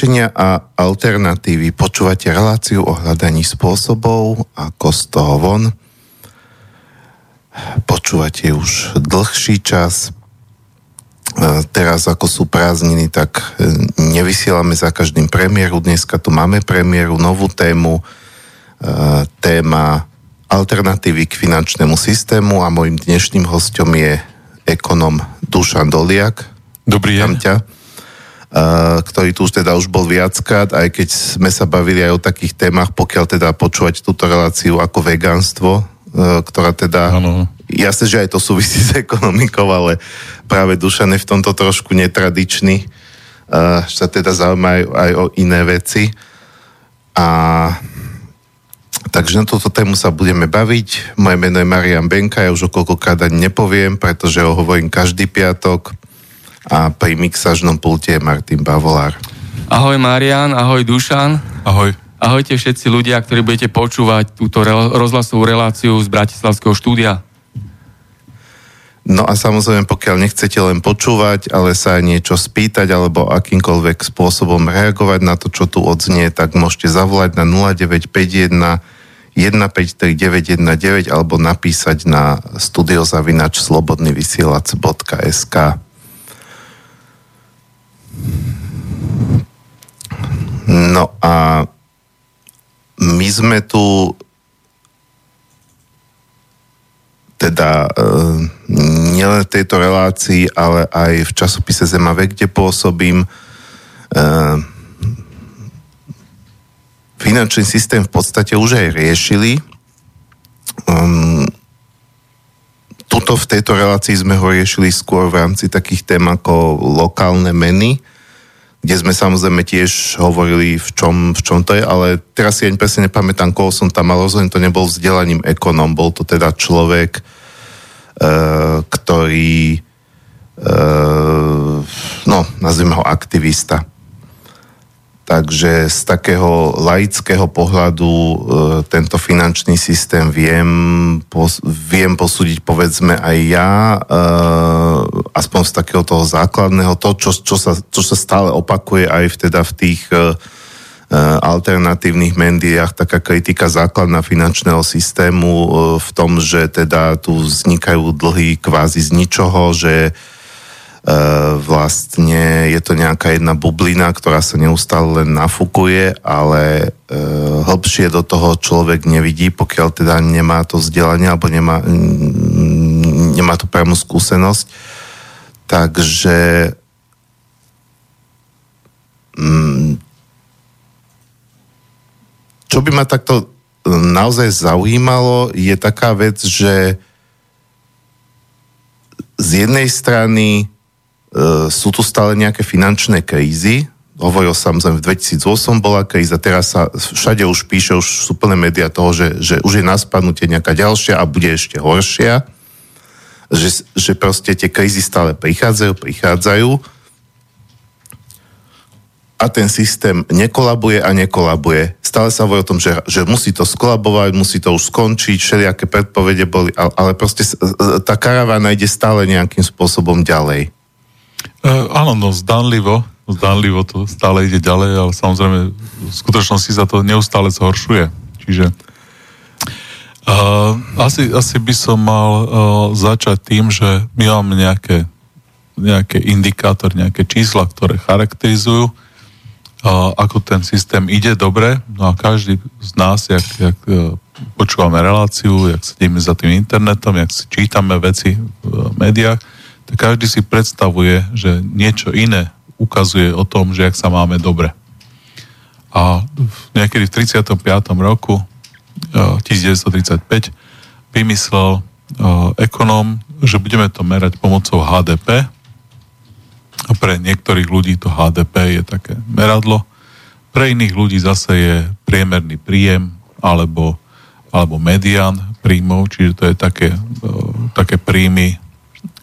riešenia a alternatívy. Počúvate reláciu o hľadaní spôsobov, ako z toho von. Počúvate už dlhší čas. E, teraz, ako sú prázdniny, tak e, nevysielame za každým premiéru. Dneska tu máme premiéru, novú tému. E, téma alternatívy k finančnému systému a môjim dnešným hostom je ekonom Dušan Doliak. Dobrý deň. ťa ktorý tu už teda už bol viackrát, aj keď sme sa bavili aj o takých témach, pokiaľ teda počúvať túto reláciu ako vegánstvo, e, ktorá teda... Ano. Jasne, že aj to súvisí s ekonomikou, ale práve Dušan je v tomto trošku netradičný, že sa teda zaujíma aj, aj o iné veci. A Takže na túto tému sa budeme baviť. Moje meno je Marian Benka, ja už okolkokrát ani nepoviem, pretože ho hovorím každý piatok a pri mixažnom pulte je Martin Bavolár. Ahoj Marian, ahoj Dušan. Ahoj. Ahojte všetci ľudia, ktorí budete počúvať túto re- rozhlasovú reláciu z Bratislavského štúdia. No a samozrejme, pokiaľ nechcete len počúvať, ale sa niečo spýtať alebo akýmkoľvek spôsobom reagovať na to, čo tu odznie, tak môžete zavolať na 0951 153919 alebo napísať na studiozavinač slobodnyvysielac.sk. No a my sme tu teda e, nielen v tejto relácii, ale aj v časopise Zemave, kde pôsobím, e, finančný systém v podstate už aj riešili. Um, tuto v tejto relácii sme ho riešili skôr v rámci takých tém ako lokálne meny, kde sme samozrejme tiež hovorili, v čom, v čom to je, ale teraz si ani presne nepamätám, koho som tam mal, rozhodne to nebol vzdelaním ekonom, bol to teda človek, e, ktorý, e, no, nazvime ho aktivista. Takže z takého laického pohľadu e, tento finančný systém viem, pos, viem posúdiť povedzme aj ja, e, aspoň z takého toho základného, to, čo, čo, sa, čo sa stále opakuje aj teda v tých e, alternatívnych médiách, taká kritika základná finančného systému v tom, že teda tu vznikajú dlhy kvázi z ničoho, že vlastne je to nejaká jedna bublina, ktorá sa neustále len nafúkuje, ale e, hĺbšie do toho človek nevidí, pokiaľ teda nemá to vzdelanie alebo nemá, nemá tú priamu skúsenosť. Takže mm, čo by ma takto naozaj zaujímalo, je taká vec, že z jednej strany E, sú tu stále nejaké finančné krízy. Hovoril samozrejme, v 2008 bola kríza, teraz sa všade už píše, už sú plné médiá toho, že, že už je na spadnutie nejaká ďalšia a bude ešte horšia. Že, že proste tie krízy stále prichádzajú, prichádzajú a ten systém nekolabuje a nekolabuje. Stále sa hovorí o tom, že, že musí to skolabovať, musí to už skončiť, všelijaké predpovede boli, ale proste tá karavána ide stále nejakým spôsobom ďalej. Uh, áno, no zdanlivo, zdanlivo to stále ide ďalej, ale samozrejme v skutočnosti sa to neustále zhoršuje. Čiže uh, asi, asi by som mal uh, začať tým, že my máme nejaké, nejaké indikátory, nejaké čísla, ktoré charakterizujú, uh, ako ten systém ide dobre. No a každý z nás, jak, jak uh, počúvame reláciu, jak sedíme za tým internetom, jak si čítame veci v uh, médiách, každý si predstavuje, že niečo iné ukazuje o tom, že ak sa máme dobre. A niekedy v 35. roku 1935 eh, vymyslel eh, ekonóm, že budeme to merať pomocou HDP. Pre niektorých ľudí to HDP je také meradlo, pre iných ľudí zase je priemerný príjem alebo, alebo median príjmov, čiže to je také, eh, také príjmy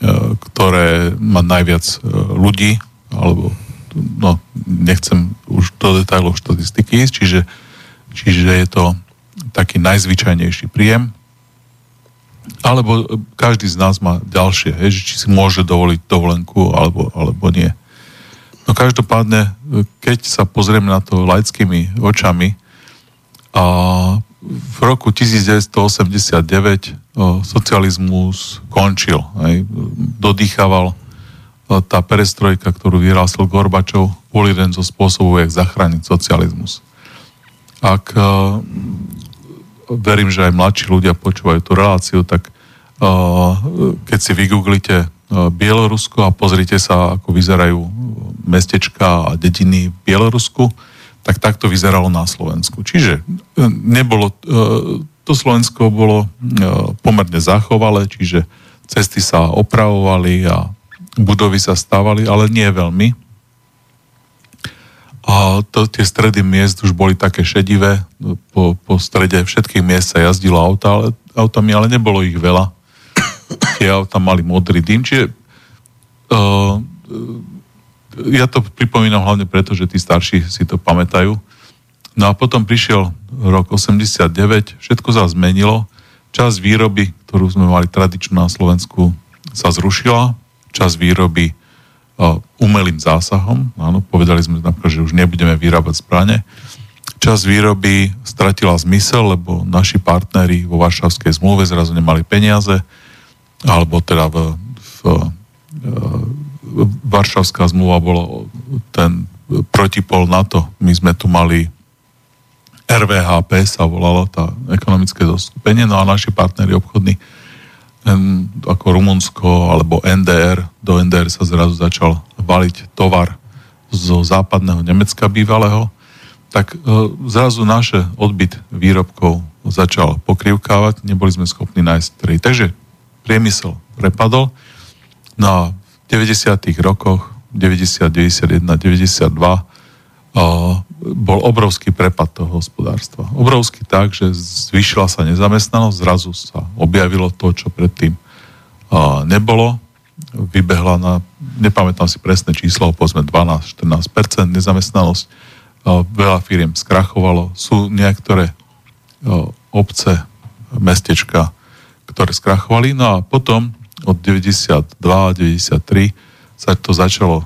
ktoré má najviac e, ľudí, alebo no, nechcem už do detailov štatistiky ísť, čiže, čiže je to taký najzvyčajnejší príjem, alebo každý z nás má ďalšie, hej, či si môže dovoliť dovolenku, alebo, alebo nie. No každopádne, keď sa pozrieme na to laickými očami, a v roku 1989 socializmus končil. Hej. Dodýchaval tá perestrojka, ktorú vyrástol Gorbačov, bol jeden zo spôsobov, jak zachrániť socializmus. Ak verím, že aj mladší ľudia počúvajú tú reláciu, tak keď si vygooglite Bielorusko a pozrite sa, ako vyzerajú mestečka a dediny v Bielorusku, tak takto vyzeralo na Slovensku. Čiže e, nebolo, e, to Slovensko bolo e, pomerne zachovalé, čiže cesty sa opravovali a budovy sa stávali, ale nie veľmi. A to, tie stredy miest už boli také šedivé. Po, po strede všetkých miest sa jazdilo auta, ale, autami, ale nebolo ich veľa. Tie auta mali modrý dým, čiže uh, ja to pripomínam hlavne preto, že tí starší si to pamätajú. No a potom prišiel rok 89, všetko sa zmenilo, čas výroby, ktorú sme mali tradičnú na Slovensku, sa zrušila, čas výroby uh, umelým zásahom, áno, povedali sme napríklad, že už nebudeme vyrábať zbrane, čas výroby stratila zmysel, lebo naši partneri vo Varšavskej zmluve zrazu nemali peniaze, alebo teda v, v, v Varšavská zmluva bola ten protipol NATO. My sme tu mali RVHP sa volalo, tá ekonomické zoskupenie, no a naši partneri obchodní ako Rumunsko alebo NDR, do NDR sa zrazu začal valiť tovar zo západného Nemecka bývalého, tak e, zrazu naše odbyt výrobkov začal pokrivkávať, neboli sme schopní nájsť trhy. Takže priemysel prepadol, no a 90. rokoch, 90, 91, 92, bol obrovský prepad toho hospodárstva. Obrovský tak, že zvýšila sa nezamestnanosť, zrazu sa objavilo to, čo predtým nebolo. Vybehla na, nepamätám si presné číslo, povedzme 12-14% nezamestnanosť. Veľa firiem skrachovalo. Sú niektoré obce, mestečka, ktoré skrachovali. No a potom od 92 93 sa to začalo uh,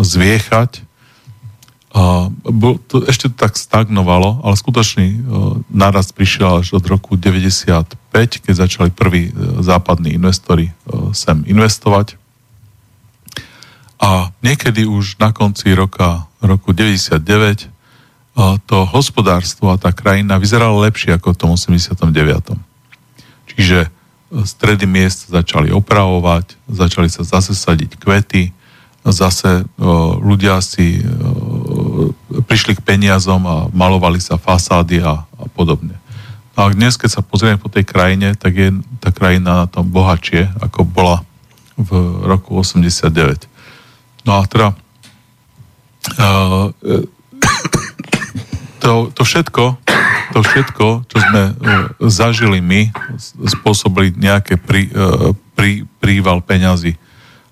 zviechať. A bol, to, ešte tak stagnovalo, ale skutočný uh, nárast prišiel až od roku 95, keď začali prví uh, západní investori sem investovať. A niekedy už na konci roka, roku 99 uh, to hospodárstvo a tá krajina vyzerala lepšie ako v tom 89. Čiže stredy miest začali opravovať, začali sa zase sadiť kvety, zase o, ľudia si o, prišli k peniazom a malovali sa fasády a, a podobne. No a dnes, keď sa pozrieme po tej krajine, tak je tá krajina na tom bohatšie, ako bola v roku 89. No a teda uh, to, to všetko to všetko, čo sme uh, zažili my, spôsobili nejaké prí, uh, prí, príval peňazí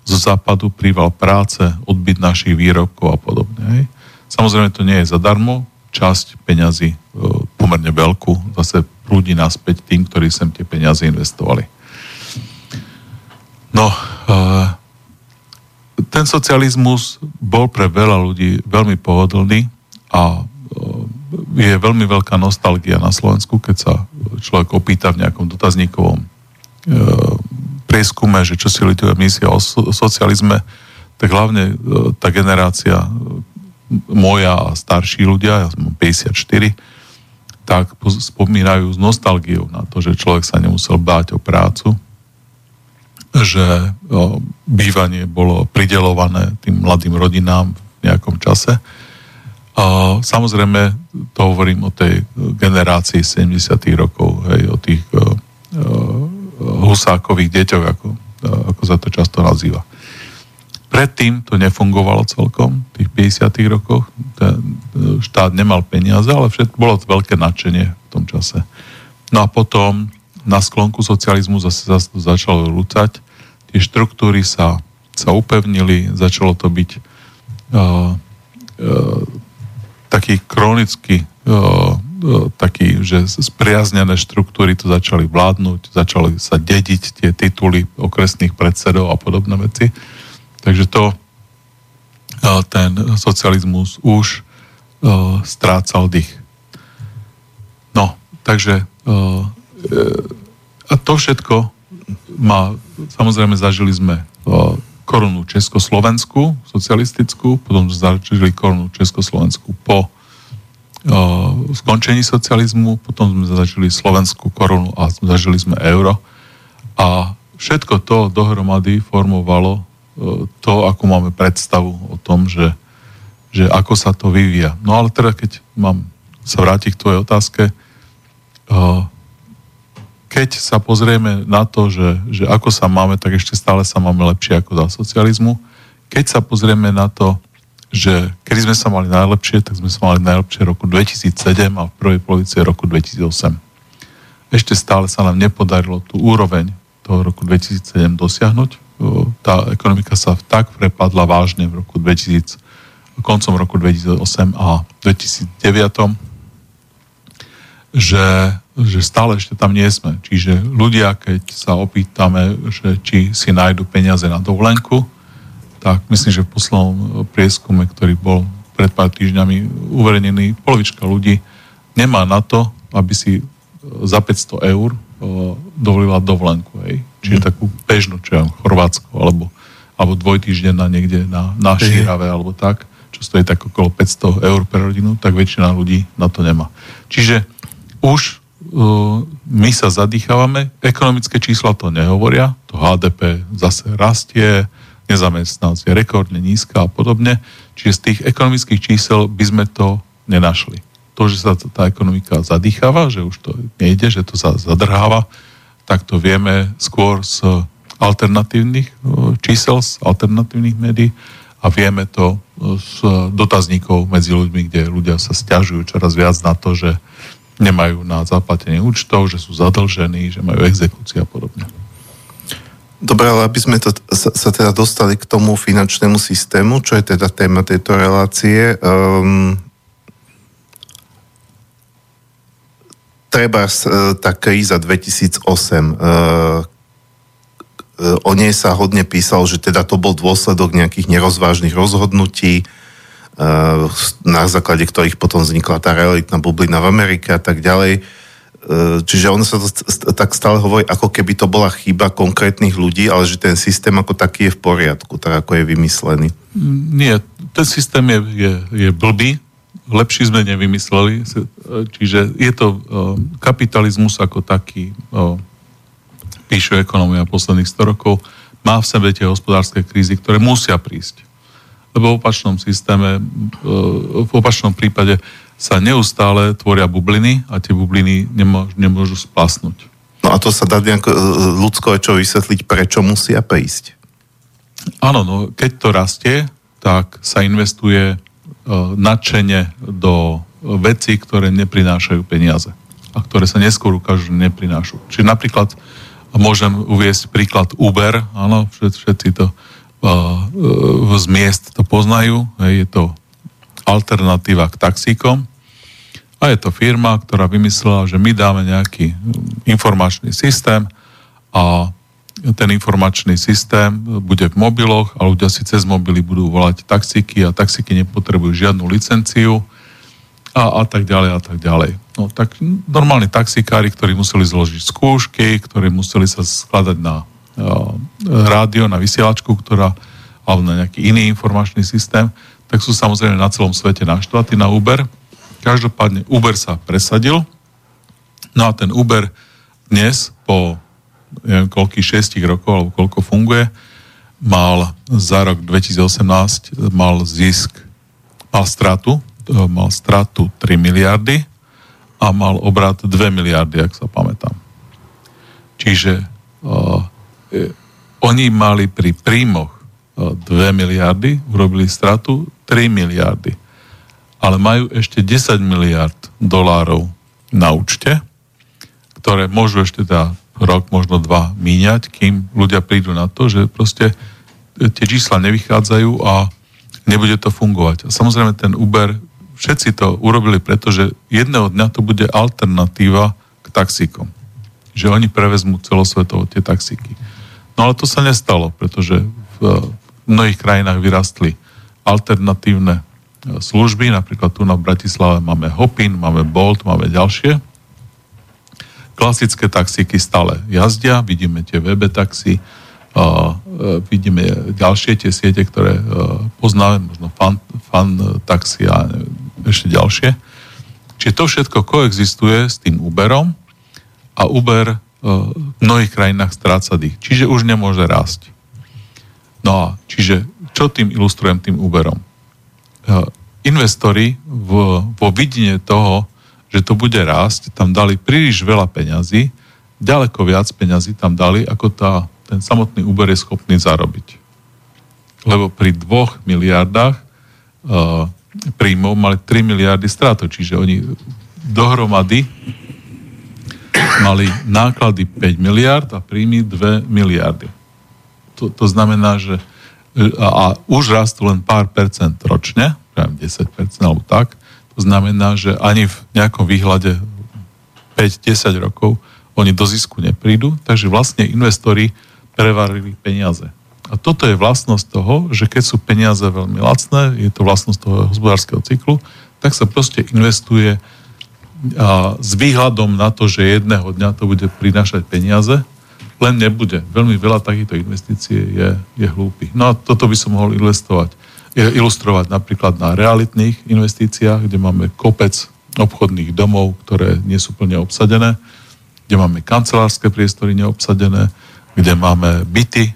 zo západu, príval práce, odbyt našich výrobkov a podobne. Hej. Samozrejme, to nie je zadarmo, časť peňazí uh, pomerne veľkú zase prúdi naspäť tým, ktorí sem tie peniaze investovali. No, ten socializmus bol pre veľa ľudí veľmi pohodlný a je veľmi veľká nostalgia na Slovensku, keď sa človek opýta v nejakom dotazníkovom e, prieskume, že čo si ľudia myslia o so, socializme, tak hlavne e, tá generácia e, moja a starší ľudia, ja som 54, tak spomínajú s nostalgiou na to, že človek sa nemusel báť o prácu, že o, bývanie bolo pridelované tým mladým rodinám v nejakom čase samozrejme, to hovorím o tej generácii 70. rokov, hej, o tých uh, husákových deťoch, ako, uh, ako sa to často nazýva. Predtým to nefungovalo celkom, v tých 50. rokoch. Ten štát nemal peniaze, ale všetko bolo to veľké nadšenie v tom čase. No a potom na sklonku socializmu zase, zase začalo rúcať. Tie štruktúry sa, sa upevnili, začalo to byť uh, uh, taký chronický taký, že spriaznené štruktúry to začali vládnuť, začali sa dediť tie tituly okresných predsedov a podobné veci. Takže to ten socializmus už strácal dých. No, takže a to všetko má, samozrejme zažili sme korunu Československu, socialistickú, potom zažili korunu Československu po skončení socializmu, potom sme zažili slovenskú korunu a zažili sme euro. A všetko to dohromady formovalo to, ako máme predstavu o tom, že, že ako sa to vyvíja. No ale teda, keď mám sa vrátiť k tvojej otázke, keď sa pozrieme na to, že, že ako sa máme, tak ešte stále sa máme lepšie ako za socializmu. Keď sa pozrieme na to, že kedy sme sa mali najlepšie, tak sme sa mali najlepšie roku 2007 a v prvej polovici roku 2008. Ešte stále sa nám nepodarilo tú úroveň toho roku 2007 dosiahnuť. Tá ekonomika sa tak prepadla vážne v roku 2000, koncom roku 2008 a 2009, že, že stále ešte tam nie sme. Čiže ľudia, keď sa opýtame, že či si nájdu peniaze na dovolenku, tak myslím, že v poslednom prieskume, ktorý bol pred pár týždňami uverejnený, polovička ľudí nemá na to, aby si e, za 500 eur e, dovolila dovolenku. Hej. Čiže mm. takú bežnú, čo je Chorvátsko, alebo, alebo dvojtýždenná niekde na, na Šírave, alebo tak, čo stojí tak okolo 500 eur per rodinu, tak väčšina ľudí na to nemá. Čiže už my sa zadýchávame, ekonomické čísla to nehovoria, to HDP zase rastie, nezamestnanosť je rekordne nízka a podobne. Čiže z tých ekonomických čísel by sme to nenašli. To, že sa tá ekonomika zadýcháva, že už to nejde, že to sa zadrháva, tak to vieme skôr z alternatívnych čísel, z alternatívnych médií a vieme to z dotazníkov medzi ľuďmi, kde ľudia sa stiažujú čoraz viac na to, že nemajú na zaplatenie účtov, že sú zadlžení, že majú exekúcie a podobne. Dobre, ale aby sme to, sa, sa teda dostali k tomu finančnému systému, čo je teda téma tejto relácie, um, treba uh, tá kríza 2008, uh, o nej sa hodne písal, že teda to bol dôsledok nejakých nerozvážnych rozhodnutí, na základe ktorých potom vznikla tá realitná bublina v Amerike a tak ďalej. Uh, E, čiže ono sa to tak stále hovorí, ako keby to bola chyba konkrétnych ľudí, ale že ten systém ako taký je v poriadku, tak ako je vymyslený. Nie, ten systém je, je, je blbý, lepší sme nevymysleli, čiže je to e, kapitalizmus ako taký, píšu ekonomia posledných 100 rokov, má v sebe tie hospodárske krízy, ktoré musia prísť. Lebo v opačnom systéme, e, v opačnom prípade sa neustále tvoria bubliny a tie bubliny nemôžu, nemôžu splasnúť. No a to sa dá nejako e, ľudsko čo vysvetliť, prečo musia prísť? Áno, no keď to rastie, tak sa investuje uh, nadšene do veci, ktoré neprinášajú peniaze a ktoré sa neskôr ukážu, že neprinášajú. Čiže napríklad môžem uviesť príklad Uber, áno, všetci to z miest to poznajú, je to alternatíva k taxíkom. A je to firma, ktorá vymyslela, že my dáme nejaký informačný systém a ten informačný systém bude v mobiloch a ľudia si cez mobily budú volať taxíky a taxíky nepotrebujú žiadnu licenciu a, a tak ďalej a tak ďalej. No tak normálni taxikári, ktorí museli zložiť skúšky, ktorí museli sa skladať na rádio, na vysielačku, ktorá, alebo na nejaký iný informačný systém, tak sú samozrejme na celom svete naštvatí na Uber. Každopádne Uber sa presadil, no a ten Uber dnes po neviem koľkých šestich rokov, alebo koľko funguje, mal za rok 2018 mal zisk, mal stratu, mal stratu 3 miliardy a mal obrat 2 miliardy, ak sa pamätám. Čiže uh, oni mali pri príjmoch 2 miliardy, urobili stratu 3 miliardy. Ale majú ešte 10 miliard dolárov na účte, ktoré môžu ešte teda rok, možno dva míňať, kým ľudia prídu na to, že proste tie čísla nevychádzajú a nebude to fungovať. A samozrejme ten Uber, všetci to urobili, pretože jedného dňa to bude alternatíva k taxíkom. Že oni prevezmú celosvetovo tie taxíky. No ale to sa nestalo, pretože v, mnohých krajinách vyrastli alternatívne služby, napríklad tu na Bratislave máme Hopin, máme Bolt, máme ďalšie. Klasické taxíky stále jazdia, vidíme tie VB taxi, uh, vidíme ďalšie tie siete, ktoré uh, poznáme, možno fan, fan taxi a ešte ďalšie. Čiže to všetko koexistuje s tým Uberom a Uber v mnohých krajinách stráca dých. Čiže už nemôže rásť. No a čiže čo tým ilustrujem tým Uberom? Uh, investori v, vo vidine toho, že to bude rásť, tam dali príliš veľa peňazí, ďaleko viac peňazí tam dali, ako tá, ten samotný Uber je schopný zarobiť. Lebo pri dvoch miliardách uh, príjmov mali 3 miliardy stratu, čiže oni dohromady mali náklady 5 miliard a príjmy 2 miliardy. To, to znamená, že a, a už rastú len pár percent ročne, 10% alebo tak, to znamená, že ani v nejakom výhľade 5-10 rokov oni do zisku neprídu, takže vlastne investori prevarili peniaze. A toto je vlastnosť toho, že keď sú peniaze veľmi lacné, je to vlastnosť toho hospodárskeho cyklu, tak sa proste investuje a s výhľadom na to, že jedného dňa to bude prinášať peniaze, len nebude. Veľmi veľa takýchto investícií je, je hlúpy. No a toto by som mohol investovať ilustrovať napríklad na realitných investíciách, kde máme kopec obchodných domov, ktoré nie sú plne obsadené, kde máme kancelárske priestory neobsadené, kde máme byty e,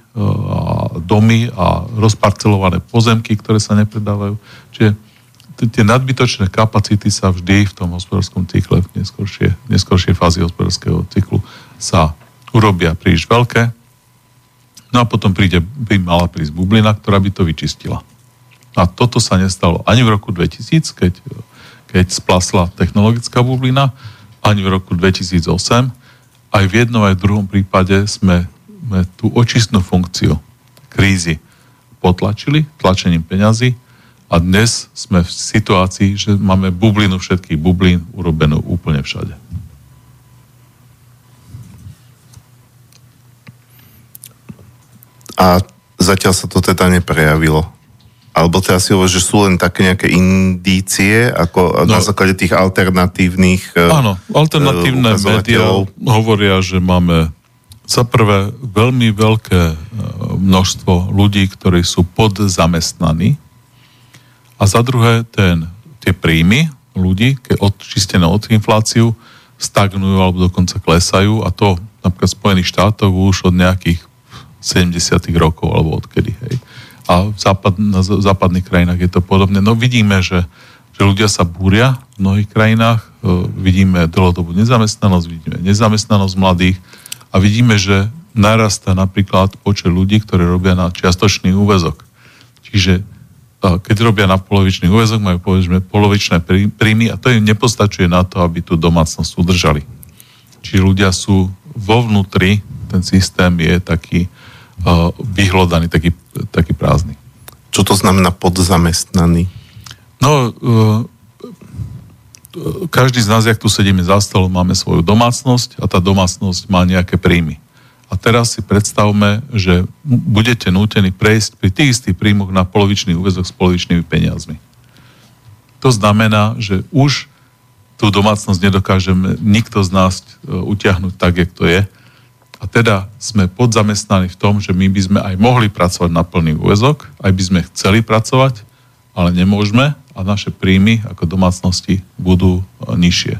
a domy a rozparcelované pozemky, ktoré sa nepredávajú. Čiže tie nadbytočné kapacity sa vždy v tom hospodárskom cykle, v neskôršej, neskôršej fázi hospodárskeho cyklu sa urobia príliš veľké. No a potom príde, by mala prísť bublina, ktorá by to vyčistila. A toto sa nestalo ani v roku 2000, keď, keď splasla technologická bublina, ani v roku 2008. Aj v jednom, aj v druhom prípade sme, sme tú očistnú funkciu krízy potlačili tlačením peňazí a dnes sme v situácii, že máme bublinu všetkých bublín urobenú úplne všade. A zatiaľ sa to teda neprejavilo. Alebo teda si hovorí, že sú len také nejaké indície, ako no, na základe tých alternatívnych e, Áno, alternatívne uh, médiá hovoria, že máme za prvé veľmi veľké e, množstvo ľudí, ktorí sú podzamestnaní a za druhé ten, tie príjmy ľudí, keď odčistené od infláciu, stagnujú alebo dokonca klesajú a to napríklad Spojených štátov už od nejakých 70 rokov alebo odkedy, hej a v západ, na západných krajinách je to podobné. No vidíme, že, že ľudia sa búria v mnohých krajinách, e, vidíme dlhodobú nezamestnanosť, vidíme nezamestnanosť mladých a vidíme, že narastá napríklad počet ľudí, ktorí robia na čiastočný úvezok. Čiže keď robia na polovičný úvezok, majú povedzme polovičné príjmy a to im nepostačuje na to, aby tú domácnosť udržali. Čiže ľudia sú vo vnútri, ten systém je taký uh, vyhľadaný, taký, taký prázdny. Čo to znamená podzamestnaný? No, uh, každý z nás, jak tu sedíme za stolom, máme svoju domácnosť a tá domácnosť má nejaké príjmy. A teraz si predstavme, že budete nútení prejsť pri tých istých príjmoch na polovičný úvezok s polovičnými peniazmi. To znamená, že už tú domácnosť nedokážeme nikto z nás e, utiahnuť tak, jak to je a teda sme podzamestnaní v tom, že my by sme aj mohli pracovať na plný úvezok, aj by sme chceli pracovať, ale nemôžeme a naše príjmy ako domácnosti budú e, nižšie.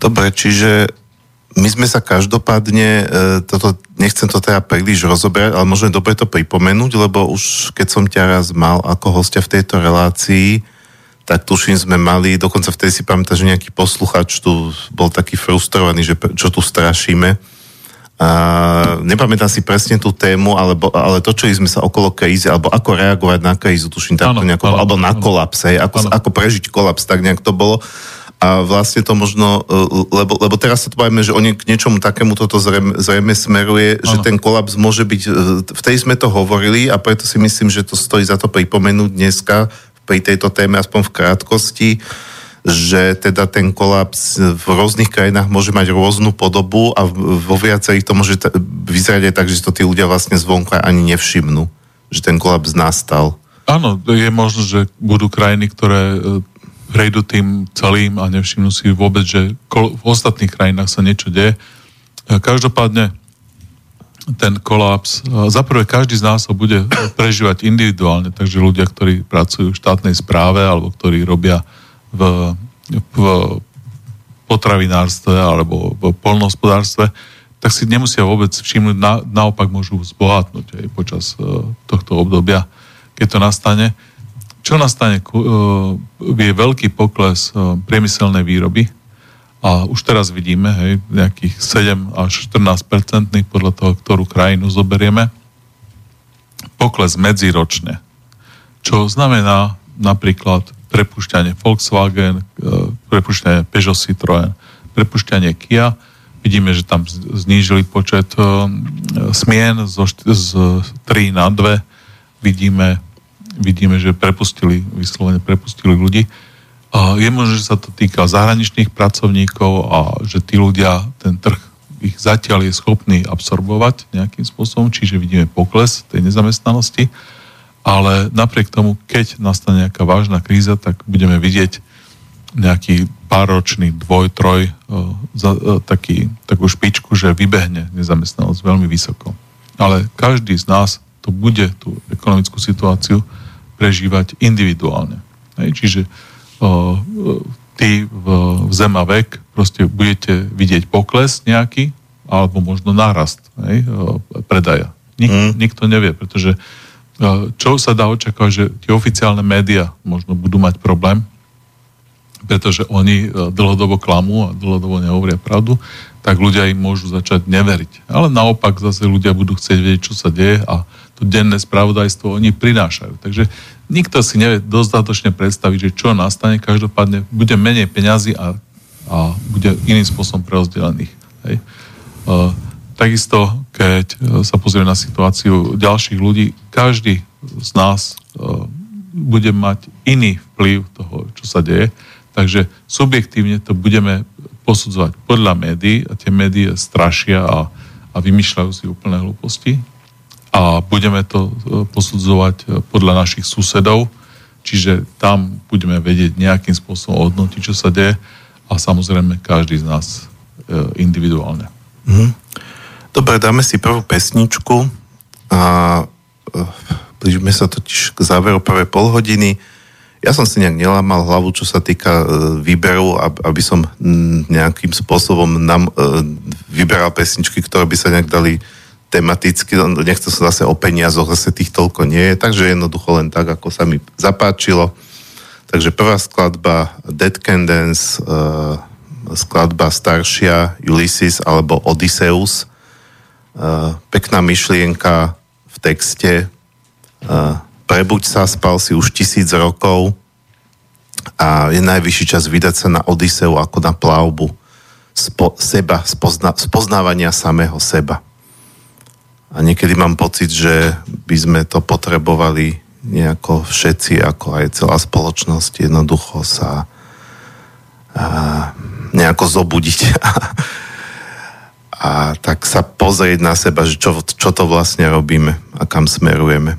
Dobre, čiže my sme sa každopádne, e, toto, nechcem to teda príliš rozoberať, ale možno je dobre to pripomenúť, lebo už keď som ťa raz mal ako hostia v tejto relácii, tak tuším sme mali, dokonca vtedy si pamätám, že nejaký posluchač tu bol taký frustrovaný, že čo tu strašíme. A nepamätám si presne tú tému, alebo, ale točili sme sa okolo krízy, alebo ako reagovať na krízu, tuším takto nejako, alebo na kolaps, hej, ako, ako prežiť kolaps, tak nejak to bolo. A vlastne to možno, e, lebo, lebo teraz sa to bavíme, že oni k niečomu takému toto zrejme, zrejme smeruje, ano. že ten kolaps môže byť, e, vtedy sme to hovorili a preto si myslím, že to stojí za to pripomenúť dneska, pri tejto téme, aspoň v krátkosti, že teda ten kolaps v rôznych krajinách môže mať rôznu podobu a vo viacerých to môže vyzerať aj tak, že to tí ľudia vlastne zvonka ani nevšimnú. že ten kolaps nastal. Áno, je možno, že budú krajiny, ktoré e, prejdu tým celým a nevšimnú si vôbec, že v ostatných krajinách sa niečo deje. E, každopádne ten kolaps, za prvé každý z nás ho bude prežívať individuálne, takže ľudia, ktorí pracujú v štátnej správe alebo ktorí robia v, v potravinárstve alebo v polnohospodárstve, tak si nemusia vôbec všimnúť, na, naopak môžu zbohatnúť aj počas uh, tohto obdobia, keď to nastane. Čo nastane? Uh, je veľký pokles uh, priemyselnej výroby a už teraz vidíme hej, nejakých 7 až 14 percentných podľa toho, ktorú krajinu zoberieme. Pokles medziročne. Čo znamená napríklad prepušťanie Volkswagen, prepušťanie Peugeot Citroën, prepušťanie Kia, Vidíme, že tam znížili počet smien zo, z 3 na 2. Vidíme, vidíme, že prepustili, vyslovene prepustili ľudí. Uh, je možné, že sa to týka zahraničných pracovníkov a že tí ľudia, ten trh ich zatiaľ je schopný absorbovať nejakým spôsobom, čiže vidíme pokles tej nezamestnanosti, ale napriek tomu, keď nastane nejaká vážna kríza, tak budeme vidieť nejaký páročný dvoj, troj, e, e, taký, takú špičku, že vybehne nezamestnanosť veľmi vysoko. Ale každý z nás to bude tú ekonomickú situáciu prežívať individuálne. Hej, čiže uh, ty v, v zema vek proste budete vidieť pokles nejaký, alebo možno nárast hej, uh, predaja. Nik, mm. Nikto nevie, pretože uh, čo sa dá očakávať, že tie oficiálne médiá možno budú mať problém pretože oni dlhodobo klamú a dlhodobo nehovoria pravdu, tak ľudia im môžu začať neveriť. Ale naopak zase ľudia budú chcieť vedieť, čo sa deje a to denné spravodajstvo oni prinášajú. Takže nikto si nevie dostatočne predstaviť, že čo nastane, každopádne bude menej peňazí a, a bude iným spôsobom prerozdelených. Hej. Uh, takisto, keď e, sa pozrieme na situáciu ďalších ľudí, každý z nás uh, bude mať iný vplyv toho, čo sa deje Takže subjektívne to budeme posudzovať podľa médií a tie médií strašia a, a vymýšľajú si úplné hlúposti a budeme to e, posudzovať e, podľa našich susedov, čiže tam budeme vedieť nejakým spôsobom hodnotiť, čo sa deje a samozrejme každý z nás e, individuálne. Mm. Dobre, dáme si prvú pesničku a blížime sa totiž k záveru prvej polhodiny. hodiny ja som si nejak nelámal hlavu, čo sa týka výberu, aby som nejakým spôsobom nám vyberal pesničky, ktoré by sa nejak dali tematicky, nechcel som zase o peniazoch, zase tých toľko nie je, takže jednoducho len tak, ako sa mi zapáčilo. Takže prvá skladba Dead Can Dance, e, skladba staršia Ulysses alebo Odysseus. Pekná myšlienka v texte, prebuď sa, spal si už tisíc rokov a je najvyšší čas vydať sa na Odiseu ako na plavbu spo, seba, spozna, spoznávania samého seba. A niekedy mám pocit, že by sme to potrebovali nejako všetci, ako aj celá spoločnosť, jednoducho sa a, nejako zobudiť a, a tak sa pozrieť na seba, že čo, čo to vlastne robíme a kam smerujeme.